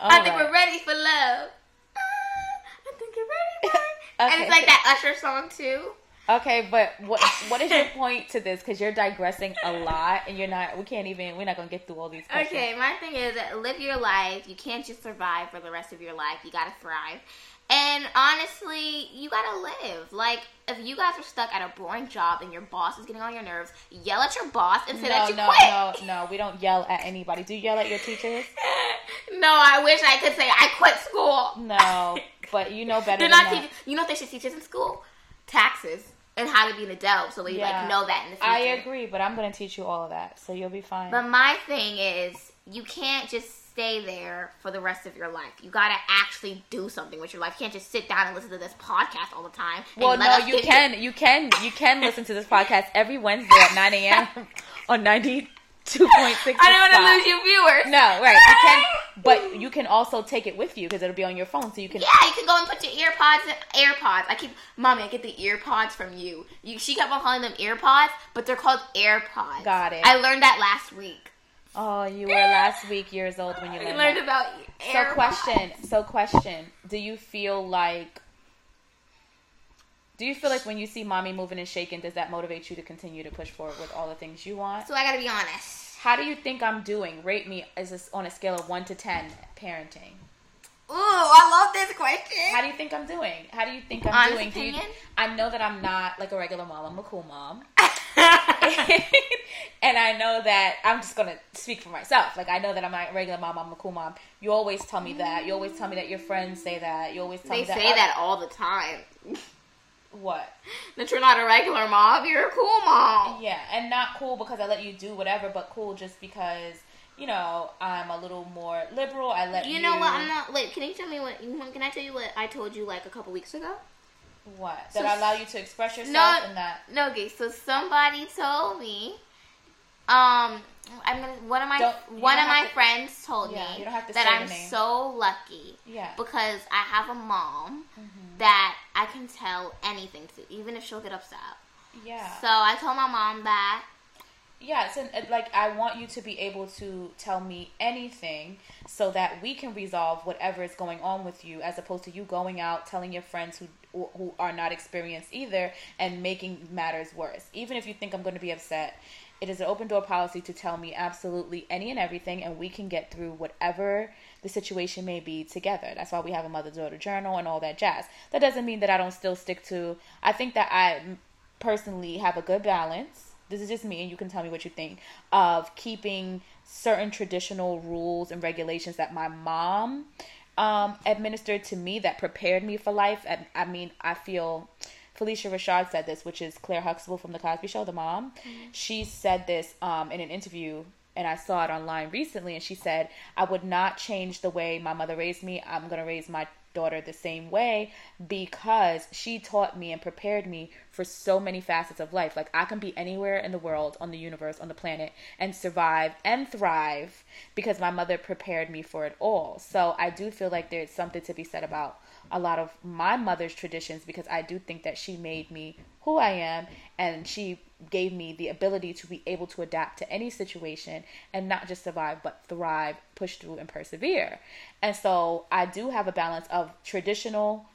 I think we're ready for love. I think you're ready for it. And it's like that Usher song too. Okay, but what what is your point to this? Because you're digressing a lot, and you're not. We can't even. We're not gonna get through all these. Questions. Okay, my thing is live your life. You can't just survive for the rest of your life. You gotta thrive. And honestly, you gotta live. Like, if you guys are stuck at a boring job and your boss is getting on your nerves, yell at your boss and say No, that you quit. no, quit. no, no. We don't yell at anybody. Do you yell at your teachers? no, I wish I could say I quit school. No, but you know better They're than not that. teaching. You know what they should teach us in school? Taxes and how to be an adult, so we Yeah. like know that in the future. I agree, but I'm gonna teach you all of that, so you'll be fine. But my thing is, you can't just stay there for the rest of your life. You gotta actually do something with your life. You can't just sit down and listen to this podcast all the time. well, no, you can, you can, you can listen to this podcast every Wednesday at 9 a.m. on 92.6. I don't want to lose you viewers. No, right. You can, but you can also take it with you because it'll be on your phone, so you can. Yeah, you can go and put your earpods in AirPods. I keep, mommy, I get the earpods from you. you. She kept on calling them earpods, but they're called AirPods. Got it. I learned that last week. Oh, you were last week years old when you learned. learned about So AirPods. question, so question, do you feel like do you feel like when you see mommy moving and shaking, does that motivate you to continue to push forward with all the things you want? So I gotta be honest. How do you think I'm doing? Rate me as on a scale of one to ten parenting. Ooh, I love this question. How do you think I'm doing? How do you think I'm Honest doing? Do you. I know that I'm not like a regular mom. I'm a cool mom. and I know that I'm just gonna speak for myself. Like I know that I'm not a regular mom. I'm a cool mom. You always tell me that. You always tell me that your friends say that. You always tell they me that. They say that all the time. What? That you're not a regular mom, you're a cool mom. Yeah, and not cool because I let you do whatever, but cool just because you know I'm a little more liberal. I let you. You know what? I'm not. Wait, can you tell me what? Can I tell you what I told you like a couple weeks ago? What? So- That I allow you to express yourself No. and that. No, okay. So somebody told me. Um, I'm gonna. One of my Don't- one of my to- friends told Yeah, me you don't have to that I'm so lucky Yeah. because I have a mom Mm-hmm. that I can tell anything to, even if she'll get upset. Yeah. So I told my mom that. Yes, and like I want you to be able to tell me anything so that we can resolve whatever is going on with you, as opposed to you going out telling your friends who who are not experienced either and making matters worse. Even if you think I'm going to be upset, it is an open door policy to tell me absolutely any and everything, and we can get through whatever the situation may be together. That's why we have a mother daughter journal and all that jazz. That doesn't mean that I don't still stick to. I think that I personally have a good balance. This is just me, and you can tell me what you think of keeping certain traditional rules and regulations that my mom um, administered to me that prepared me for life. And I mean, I feel Phylicia Rashad said this, which is Claire Huxtable from The Cosby Show, the mom. She said this um, in an interview, and I saw it online recently. And she said, I would not change the way my mother raised me. I'm going to raise my daughter the same way because she taught me and prepared me for so many facets of life. Like I can be anywhere in the world, on the universe, on the planet and survive and thrive because my mother prepared me for it all. So I do feel like there's something to be said about a lot of my mother's traditions because I do think that she made me who I am and she gave me the ability to be able to adapt to any situation and not just survive but thrive, push through and persevere. And so I do have a balance of traditional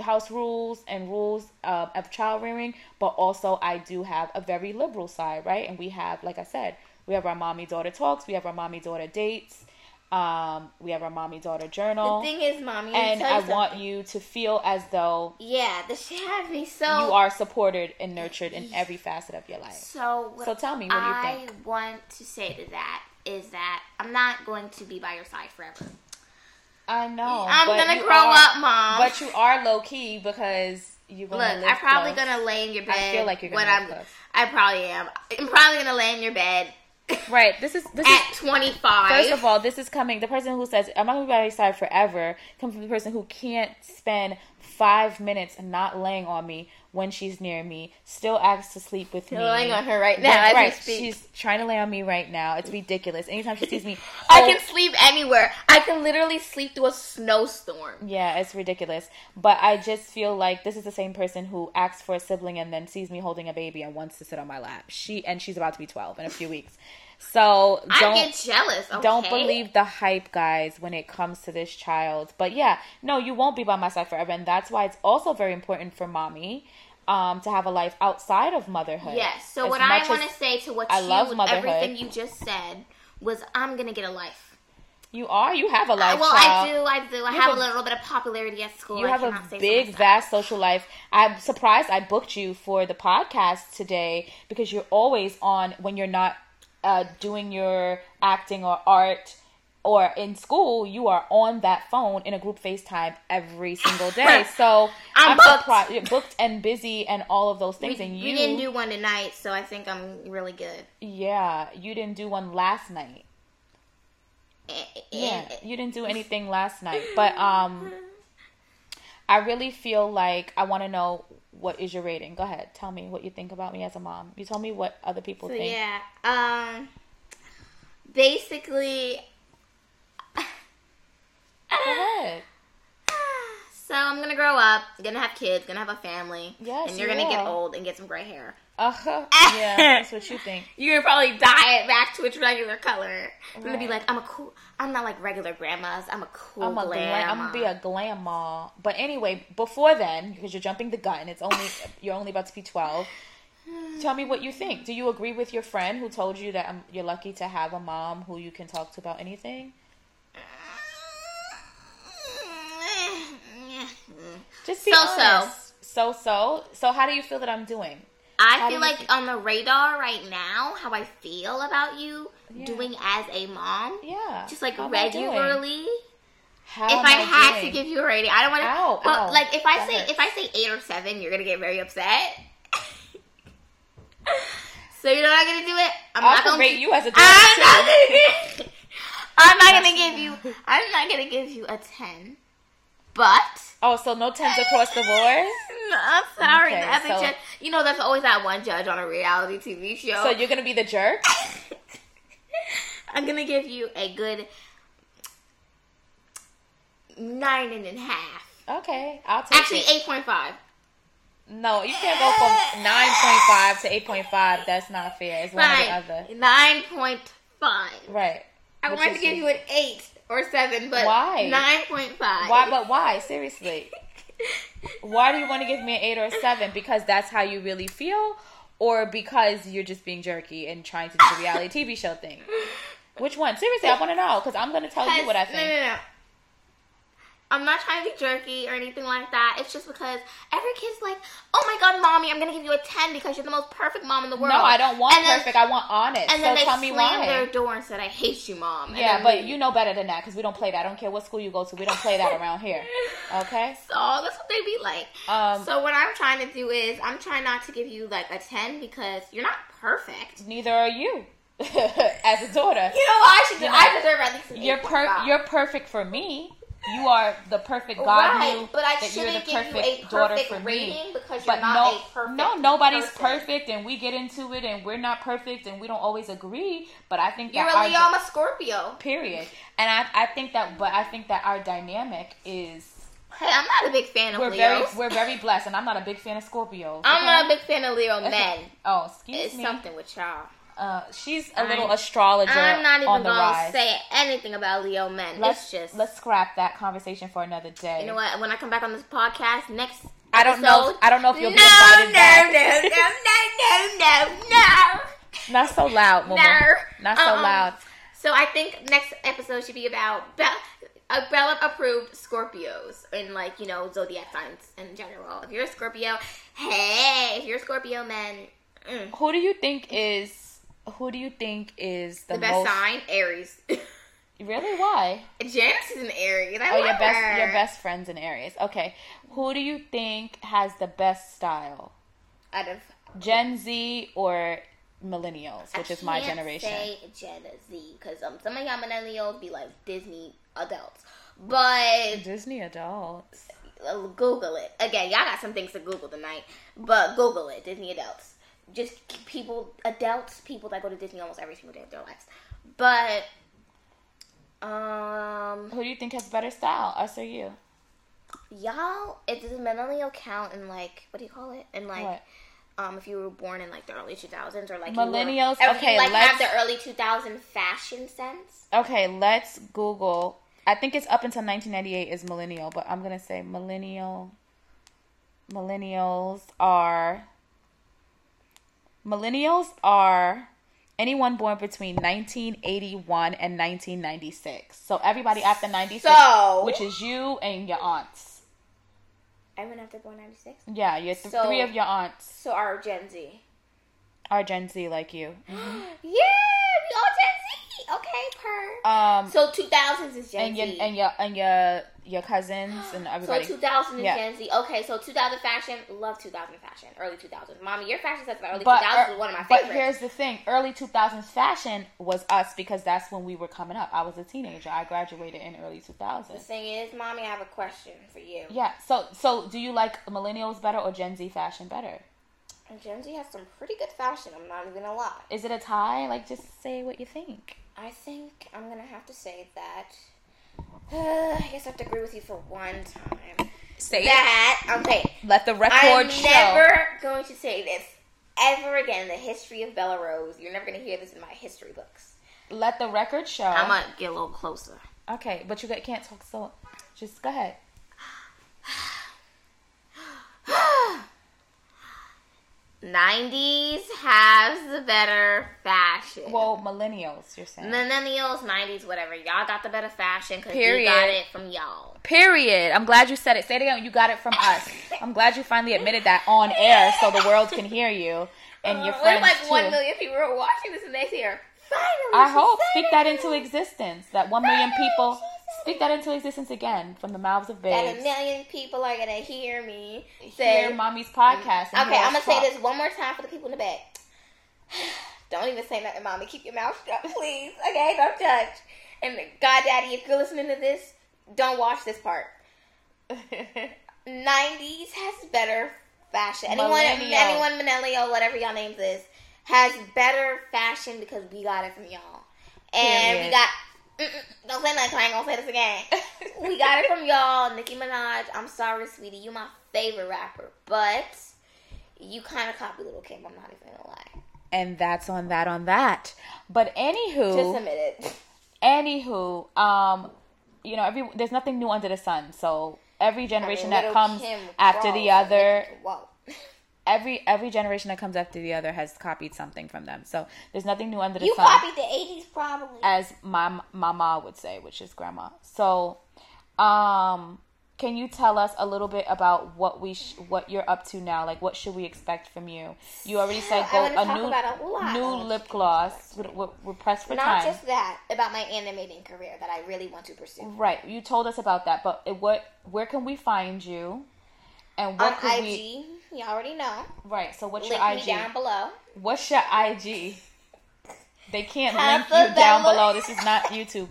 house rules and rules uh, of child rearing, but also I do have a very liberal side, right? And we have, like I said, we have our mommy daughter talks, we have our mommy daughter dates, um, we have our mommy daughter journal, The thing is, mommy, and you I want you to feel as though Yeah, this shit has me so. you are supported and nurtured in every facet of your life. So, So tell me, what do you think? I want to say to that is that I'm not going to be by your side forever. I know. I'm gonna grow are- up, mom. But you are low key because you're Look, I'm probably close. gonna lay in your bed. I feel like you're gonna I'm. close. I probably am. I'm probably gonna lay in your bed Right. This is this at is 25. First of all, this is coming. The person who says I'm not gonna be by your side forever comes from the person who can't spend five minutes not laying on me when she's near me. Still asks to sleep with me. You're laying on her right now Right, as right. speak. She's trying to lay on me right now. It's ridiculous. Anytime she sees me, I oh, can sleep anywhere. I can literally sleep through a snowstorm. Yeah, it's ridiculous. But I just feel like this is the same person who asks for a sibling and then sees me holding a baby and wants to sit on my lap. She and she's about to be twelve in a few weeks. So don't get jealous. Okay? don't believe the hype, guys, when it comes to this child. But yeah, no, you won't be by my side forever, and that's why it's also very important for mommy um, to have a life outside of motherhood. Yes. So As what I want to say to what I you, love motherhood. everything you just said was, I'm gonna get a life. you are, you have a life. well, child. I do. I do. I You have a little bit of popularity at school. You I have a say so big, vast social life. I'm surprised I booked you for the podcast today because you're always on when you're not uh, doing your acting or art or in school. You are on that phone in a group FaceTime every single day. So I'm booked. surprised you're booked and busy and all of those things. We, and we you, didn't do one tonight, so I think I'm really good. yeah, you didn't do one last night. Eh, Yeah, eh, you didn't do anything last night, but um, I really feel like I want to know what is your rating. Go ahead, tell me what you think about me as a mom. You tell me what other people So think. yeah, um, basically, Go ahead. so I'm gonna grow up, gonna have kids, gonna have a family, Yes, and you're you gonna get old and get some gray hair. Uh-huh. Yeah, that's what you think. You're gonna probably dye it back to its regular color. I'm gonna be like, I'm a cool. I'm not like regular grandmas. I'm a cool I'm a glam. I'm gonna be a glam mom. But anyway, before then, because you're jumping the gun, it's only you're only about to be twelve. Tell me what you think. Do you agree with your friend who told you that um, you're lucky to have a mom who you can talk to about anything? Just be So-so. So so. So how do you feel that I'm doing? I feel you like on the radar right now, how I feel about you Yeah. doing as a mom, Yeah. just like How I regularly. How if am I, had to give you a rating, I don't want to. Ow, But ow. like, if I say hurts. if I say eight or seven, you're gonna get very upset. so you know what I'm gonna do it. I'm I'll not gonna rate you as a I'm not gonna. I'm not gonna give you. I'm not gonna give you a ten. But Oh, so no tens across the board. no, I'm sorry. Okay, the epic so- judge. You know, there's always that one judge on a reality TV show. So you're gonna be the jerk. I'm gonna give you a good nine and a half. Okay, I'll take Actually, it. eight point five. No, you can't go from nine point five to eight point five. That's not fair. It's one or the other. Nine point five. Right. I Which wanted to give you an eight or seven, but Why? Nine point five. Why? But why? Seriously. Why do you want to give me an eight or a seven? Because that's how you really feel, or because you're just being jerky and trying to do the reality TV show thing? Which one? Seriously, I want to know because I'm going to tell you what I No, think. no, no. I'm not trying to be jerky or anything like that. It's just because every kid's like, "Oh my god, mommy, I'm gonna give you a ten because you're the most perfect mom in the world." No, I don't want And then- perfect. I want honest. And so then they tell me slammed why. their door and said, "I hate you, mom." And yeah, but you know better than that because we don't play that. I don't care what school you go to. We don't play that around here. Okay. So that's what they be like. Um, so what I'm trying to do is I'm trying not to give you like a ten because you're not perfect. neither are you as a daughter. You know what I should do? You know, I deserve at least You're per you're perfect for me. You are the perfect God right, knew but I that you're the you perfect daughter for rating me. because you're But not no, a perfect. no, nobody's person. perfect, and we get into it, and we're not perfect, and we don't always agree. But I think that You're a Leo, I'm a Scorpio. period, and I I think that, but I think that our dynamic is Hey, I'm not a big fan of we're Leos. very we're very blessed, and I'm not a big fan of Scorpios. I'm not a big fan of Leo men. Oh, excuse It's me. It's something with y'all. Uh, she's a I'm- little astrologer I'm not even gonna rise. say anything about Leo men. let's it's just let's scrap that conversation for another day. you know what? When I come back on this podcast next, I don't know. I don't know if you'll no, be invited no, back. no, no, no, no, no, Not so loud, Momo. no. Not so Uh-uh. loud. So I think next episode should be about Be- uh, Bella approved Scorpios and like you know zodiac signs in general. If you're a Scorpio, hey, if you're a Scorpio, man, mm, Who do you think is who do you think is the, the best most sign Aries. Really? Why? Janice is an Aries. I Oh, your best her. your best friends in Aries. Okay. Who do you think has the best style? out of Gen Z or millennials, which I is my generation. Say Gen Z because um, some of y'all millennials be like Disney adults, but Disney adults. Google it again. Y'all got some things to Google tonight, but Google it. Disney adults, just people, adults, people that go to Disney almost every single day of their lives. But um, Who do you think has better style, us or you? y'all, it does millennial count in like what do you call it? In like. What? Um, if you were born in like the early 2000s or like Millennials? were, Okay, you, like let's- have the early 2000 fashion sense. Okay, let's Google. I think it's up until 1998 is millennial, but I'm gonna say millennial. Millennials are. Millennials are anyone born between 1981 and 1996. So everybody after 96, So- which is you and your aunts. Everyone after born 96. Yeah, your th- So- three of your aunts So our Gen Z. are Gen Z like you. Yeah, we all Gen Z. Okay, per. Um, so 2000s is Gen and your Z. and your and your your cousins and so everybody. 2000 is Yeah. Gen Z. Okay, so 2000 fashion. Love 2000 fashion. Early 2000s. Mommy, your fashion sense about early But, 2000s er, is one of my favorite. but favorites. here's the thing: early 2000s fashion was us because that's when we were coming up. I was a teenager. I graduated in early 2000s. the thing is, mommy, I have a question for you. Yeah. So, so do you like millennials better or Gen Z fashion better? Gen Z has some pretty good fashion. I'm not even gonna lie. Is it a tie? Like, just say what you think. I think I'm gonna have to say that. I guess I have to agree with you for one time. Say That okay. Let the record show. I'm never going to say this ever again in the history of Bella Rose. You're never going to hear this in my history books. Let the record show. I might get a little closer. okay, but you got- can't talk so. Just go ahead. 90s has the better fashion. Well, millennials, you're saying. Millennials, 90s, whatever. Y'all got the better fashion because Period. got it from y'all. Period. I'm glad you said it. Say it again. You got it from us. I'm glad you finally admitted that on air so the world can hear you and your Uh, what friends if like too. one million people are watching this and they hear, finally, I hope speak it." that into existence. That one million Finally, people speak that into existence again from the mouths of babes. That a million people are to hear me Hear say, mommy's podcast. Okay, I'm gonna say this one more time for the people in the back. Don't even say nothing, mommy. Keep your mouth shut, please. Okay, don't judge. And God, Daddy, if you're listening to this, don't watch this part. '90s has better fashion. Anyone, Millennial. anyone, millennial, whatever y'all names is, has better fashion because we got it from y'all, and we got. Mm-mm, don't say nothing. I ain't gonna say this again. we got it from y'all, Nicki Minaj. I'm sorry, sweetie. You my favorite rapper, but you kind of copy Lil' Kim. I'm not even gonna lie. and that's on that on that. But anywho, Just admit it. anywho, um, you know, every there's nothing new under the sun. So every generation that comes Kim after the other, nigga to walk. Every every generation that comes after the other has copied something from them. So there's nothing new under the You sun. copied the '80s, probably. as my mama would say, which is grandma. So, um, can you tell us a little bit about what we sh- what you're up to now? Like, what should we expect from you? You already said go a new a new lip gloss. We're, we're, we're pressed for Not time. just that, about my animating career that I really want to pursue. Right, you told us about that, but it, what where can we find you? And what On could IG, we? You already know. Right. So what's Link your me IG? down below. What's your IG? They can't Have link you down below. This is not YouTube.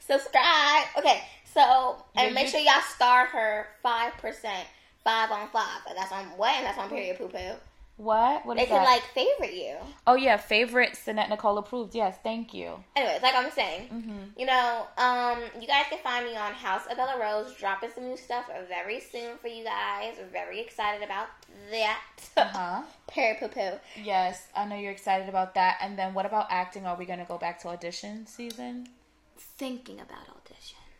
Subscribe. Okay, so and make sure y'all star her five percent, five on five. That's on what? And that's on period poo poo. What? What is They can that? like favorite you. oh yeah, favorite Sannette Nicole approved. Yes, thank you. Anyways, like I'm saying, Mm-hmm. you know, um, you guys can find me on House of Bella Rose, dropping some new stuff very soon for you guys. We're very excited about that. Uh huh. Period poo poo. Yes, I know you're excited about that. And then what about acting? Are we gonna go back to audition season? Thinking about audition.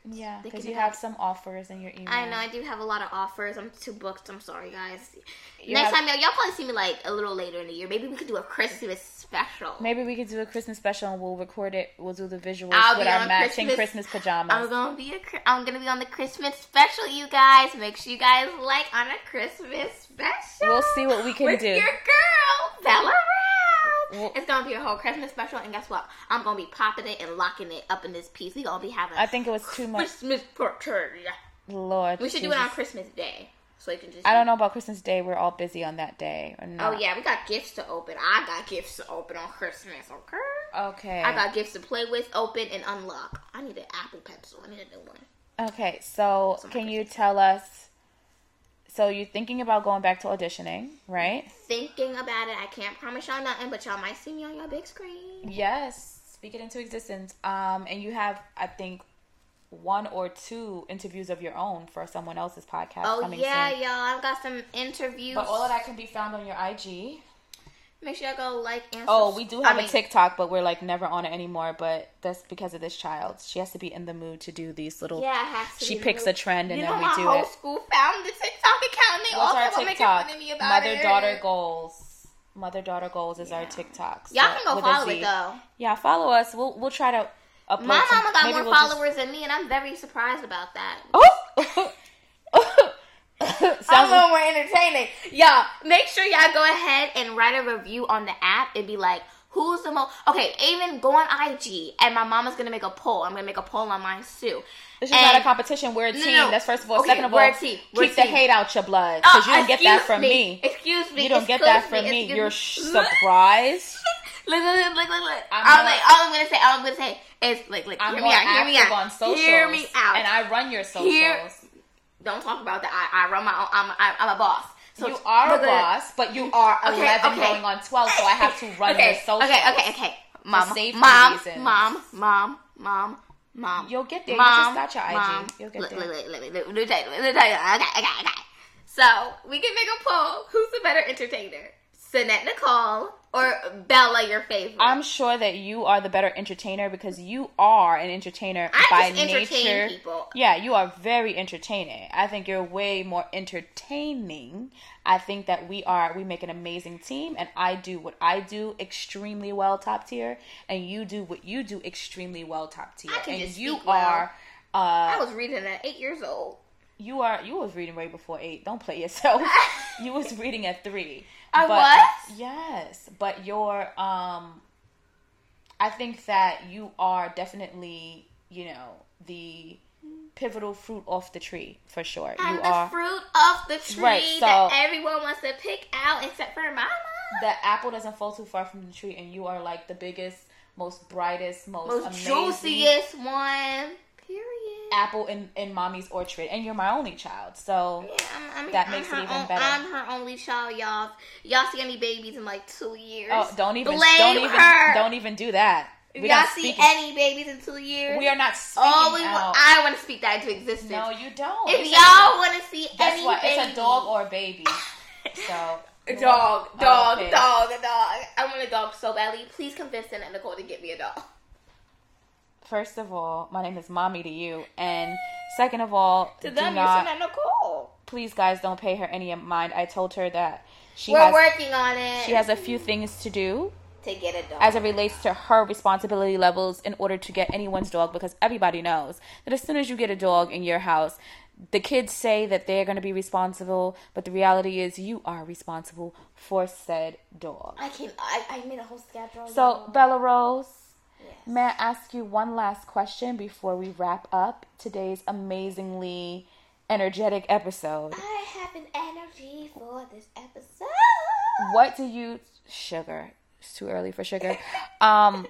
Yeah, because you have some offers in your email. I know I do have a lot of offers. I'm too booked. I'm sorry, guys. You Next have- time, y'all, y'all probably see me like a little later in the year. Maybe we could do a Christmas special. Maybe we could do a Christmas special and we'll record it. We'll do the visuals I'll with our matching Christmas- Christmas, pajamas. I'm gonna be a. I'm gonna be on the Christmas special, you guys. Make sure you guys like on a Christmas special. We'll see what we can with do. Your girl, Bella Rose. Well- it's gonna be a whole Christmas special, and guess what? I'm gonna be popping it and locking it up in this piece. We gonna be having. I think it was too much. Christmas party. Lord, We should do it on Christmas Day. so you can just. I don't know about Christmas Day. We're all busy on that day. Oh yeah, we got gifts to open. I got gifts to open on Christmas. Okay. Okay. I got gifts to play with, open, and unlock. I need an Apple Pencil. I need a new one. Okay, so So can you tell us? So you're thinking about going back to auditioning, right? Thinking about it, I can't promise y'all nothing, but y'all might see me on your big screen. Yes, speak it into existence. Um, and you have, I think, one or two interviews of your own for someone else's podcast Oh coming yeah, soon. y'all. I've got some interviews. But all of that can be found on your IG. Make sure y'all go like and Oh, we do I have mean, a TikTok, but we're like never on it anymore. But that's because of this child. She has to be in the mood to do these little. Yeah, I have to. She be picks a trend and you then we do whole it. school found the TikTok account. and They What's also our were making fun of me about Mother it. daughter goals. Mother daughter goals is our TikTok. Y'all can go follow it though. Yeah, follow us. We'll we'll try to upload. My some- mama got more we'll just- followers than me, and I'm very surprised about that. Oh. Sounds a little more entertaining. Y'all, make sure y'all go ahead and write a review on the app and be like, who's the most. Okay, even go on IG, and my mama's gonna make a poll. I'm gonna make a poll on mine too. This is not a competition. We're a team. no. That's first of all. Okay, Second of we're all, a team. We're keep the team. hate out your blood oh, because you Oh, don't get that from me. Excuse me. You don't get that from me. excuse You're surprised. Look, look, look, look, look, look. I'm I'm like, all I'm gonna say, all I'm gonna say is, like, like, I'm hear me out, hear me out. on socials. Hear me out. And I run your socials. Hear- Don't talk about that. I, I run my own. I'm, I'm, I'm a boss. So you are a boss, but you are Okay, 11 okay. going on 12, so I have to run okay, your socials. Okay, okay, okay. Mom, mom, reasons. mom, mom, mom, mom. You'll get there. Mom, you just got your IG. Mom, You'll get look, there. Look, look, look, look, look. Okay, okay, okay. So we can make a poll. Who's the better entertainer? Sannette Nicole or Bella, your favorite? I'm sure that you are the better entertainer because you are an entertainer I by just entertain nature. people. Yeah, you are very entertaining. I think you're way more entertaining. I think that we are we make an amazing team and I do what I do extremely well top tier and you do what you do extremely well top tier. I can and just you speak well. are I uh was reading at eight years old. you are you was reading way before 8. Don't play yourself. you was reading at 3. I But- was? Yes, but you're um I think that you are definitely, you know, the pivotal fruit off the tree for sure. I'm you the are fruit of the tree Right, that everyone wants to pick out except for mama. the apple doesn't fall too far from the tree and you are like the biggest, most brightest, most, Most amazing juiciest one. Apple in in mommy's orchard and you're my only child. So Yeah, I'm, I'm, That I'm makes it even own- better. I'm her only child, y'all. Y'all see any babies in like two years? oh, don't even Blame don't even her. don't even do that. We're y'all see speaking- any babies in two years? we are not speaking Oh, we out. I want to speak that into existence. no, you don't. if It's y'all want to see Guess any what? baby, It's a dog or a baby. So dog, dog, Okay. dog, a dog. I want a dog so badly. Please convince Anna Nicole to get me a dog. First of all, my name is mommy to you, and second of all, To do them, not. you're Nicole. Please, guys, don't pay her any mind. I told her that she We're has working on it. she has a few things to do to get a dog. as it relates to her responsibility levels in order to get anyone's dog because everybody knows that as soon as you get a dog in your house the kids say that they're going to be responsible but the reality is you are responsible for said dog I can. I, I made a whole schedule. so bella rose Yes. May i ask you one last question before we wrap up today's amazingly energetic episode I have an energy for this episode. what do you sugar it's too early for sugar um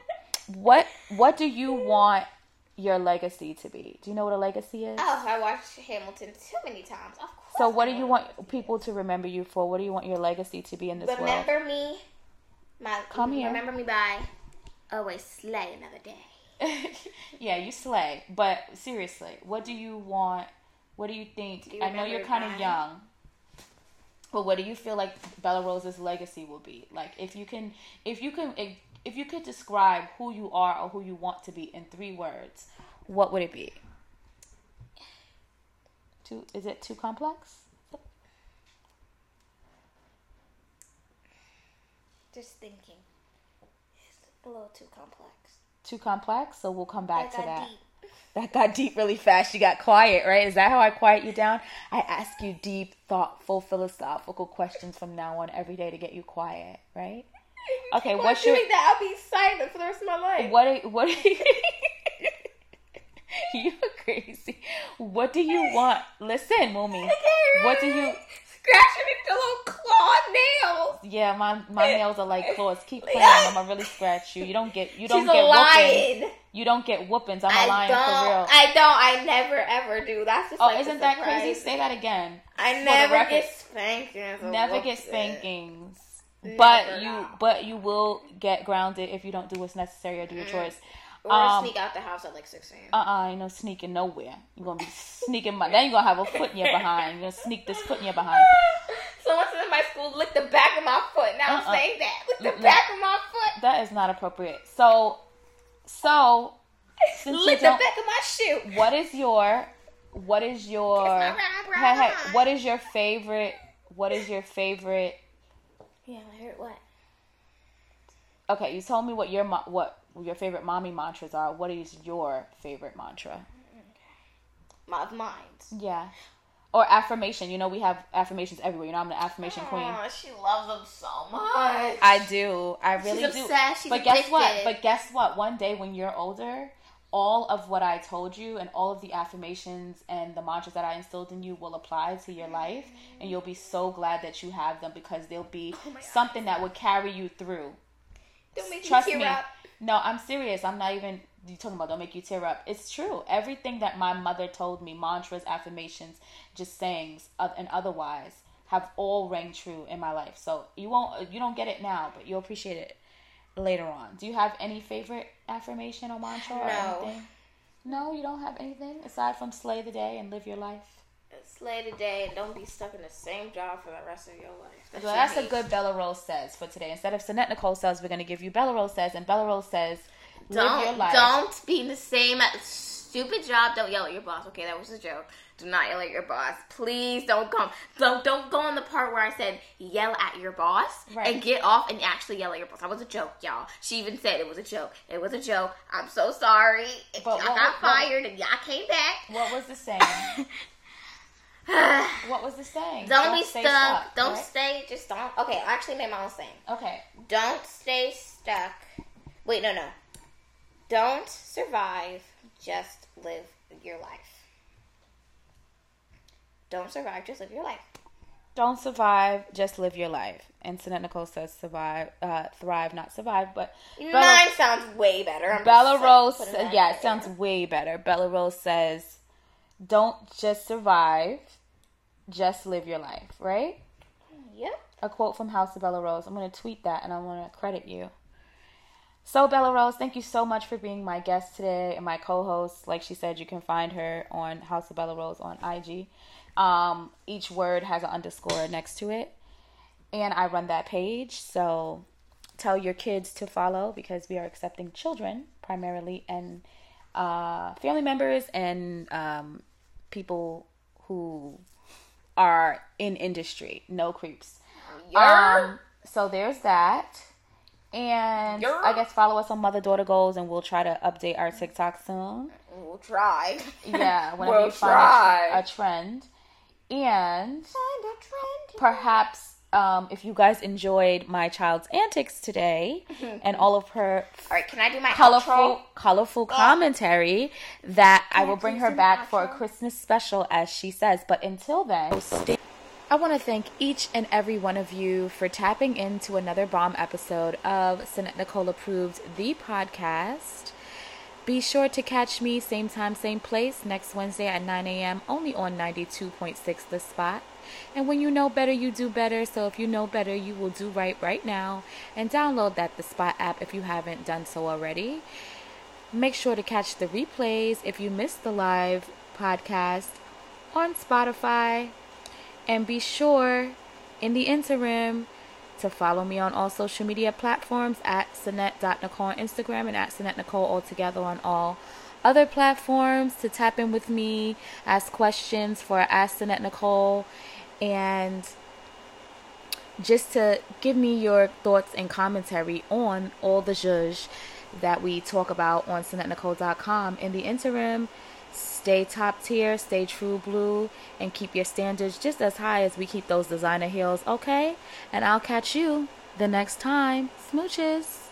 what what do you want your legacy to be do you know what a legacy is Oh, I watched Hamilton too many times. Of course. so I what do you want people to remember you for what do you want your legacy to be in this world Remember me, my Come here. Remember me by Oh, always slay another day. yeah you slay. But seriously what do you want what do you think? Do you i know you're kind of young but what do you feel like bella rose's legacy will be? Like if you can if you can if, if you could describe who you are or who you want to be in three words what would it be? Too is it too complex? Just thinking. A little too complex. too complex so we'll come back That to that deep. That got deep really fast. You got quiet, right? Is that how I quiet you down? I ask you deep, thoughtful, philosophical questions from now on every day to get you quiet, right? Okay, Keep what's your doing that? I'll be silent for the rest of my life. what? Are, what? Are, You're crazy. What do you want? Listen, Mumi. What do you? Scratching into little claw nails. Yeah, my my nails are like claws. Keep playing. I'm gonna really scratch you. You don't get. You don't She's get whoopings. You don't get whoopings. I'm a I don't. for real. I don't. I never ever do. That's just oh, like isn't that crazy? Say that again. I never get spankings. Never get spankings. But you, but you will get grounded if you don't do what's necessary or do your Mm. chores. Or Um, sneak out the house at like six a.m. Uh uh ain't no sneaking nowhere. You're gonna be sneaking. My, then you're gonna have a foot in your behind. You're gonna sneak this foot in your behind. Someone said in my school, lick the back of my foot. Now Uh-uh. I'm saying that. Lick the back of my foot. That is not appropriate. So, so since Lick the back of my shoe. what is your, what is your, Kiss my ride, hey hey, what is your favorite? What is your favorite? Yeah, I heard what? Okay, you told me what your what your favorite mommy mantras are. What is your favorite mantra? My of mines. Yeah. Or affirmation. You know, we have affirmations everywhere. You know, I'm an affirmation queen. She loves them so much. I do. I really She's do. obsessed. She's but guess what? But guess what? One day when you're older, all of what I told you and all of the affirmations and the mantras that I instilled in you will apply to your life, and you'll be so glad that you have them because they'll be Oh my God. something that will carry you through. Don't make Trust me tear me. No, I'm serious. I'm not even you talking about don't make you tear up. It's true. Everything that my mother told me, mantras, affirmations, just sayings, and otherwise, have all rang true in my life. So you won't, you don't get it now, but you'll appreciate it later on. Do you have any favorite affirmation or mantra or No. anything? No, you don't have anything aside from slay the day and live your life. Slay today and don't be stuck in the same job for the rest of your life. Well, your that's a good Bella Rose says for today. Instead of Sannette Nicole says, we're going to give you Bella Rose says, and Bella Rose says, live your Don't life. don't be in the same stupid job. Don't yell at your boss. Okay, that was a joke. Do not yell at your boss. Please don't come. Don't don't go on the part where I said yell at your boss Right. and get off and actually yell at your boss. That was a joke, y'all. She even said it was a joke. It was a joke. I'm so sorry. If But y'all what- got what- fired and y'all came back. What was the saying? what was the saying? Don't, be stay stuck. Don't right? stay. Just don't. Okay, I actually made my own saying. Okay. Don't stay stuck. Wait, no, no. Don't survive. Just live your life. Don't survive. Just live your life. Don't survive, just live your life. And Sannette Nicole says survive, uh, thrive, not survive. But Bella, Mine sounds way better. I'm Bella like, Rose, yeah, it sounds way better. Bella Rose says, don't just survive, just live your life, right? Yep. a quote from House of Bella Rose. I'm going to tweet that and I want to credit you. So, Bella Rose, thank you so much for being my guest today and my co host. Like she said, you can find her on House of Bella Rose on IG. Um, each word has an underscore next to it. And I run that page. So, tell your kids to follow because we are accepting children primarily and uh, family members and um, people who are in industry. No creeps. Um, so there's that. And Yeah. I guess follow us on Mother Daughter Goals and we'll try to update our TikTok soon. We'll try. Yeah, whenever We'll you find try. a, a trend. And Find a trend. perhaps um, if you guys enjoyed my child's antics today and all of her All right, can I do my colorful outro? colorful commentary that I will I bring her back for a? Christmas special as she says. But until then, I want to thank each and every one of you for tapping into another bomb episode of Sannette Nicole Approved, the podcast. Be sure to catch me same time, same place next Wednesday at 9 a.m. only on 92.6 The Spot. And when you know better, you do better. So if you know better, you will do right right now. And download that The Spot app if you haven't done so already. Make sure to catch the replays if you missed the live podcast on Spotify. And be sure in the interim to follow me on all social media platforms at Sannette.Nicole on Instagram and at Sannette Nicole altogether on all other platforms to tap in with me, ask questions for Ask Sannette Nicole, and just to give me your thoughts and commentary on all the zhuzh that we talk about on SannetteNicole.com. In the interim, stay top tier, stay true blue, and keep your standards just as high as we keep those designer heels, okay? And I'll catch you the next time. Smooches.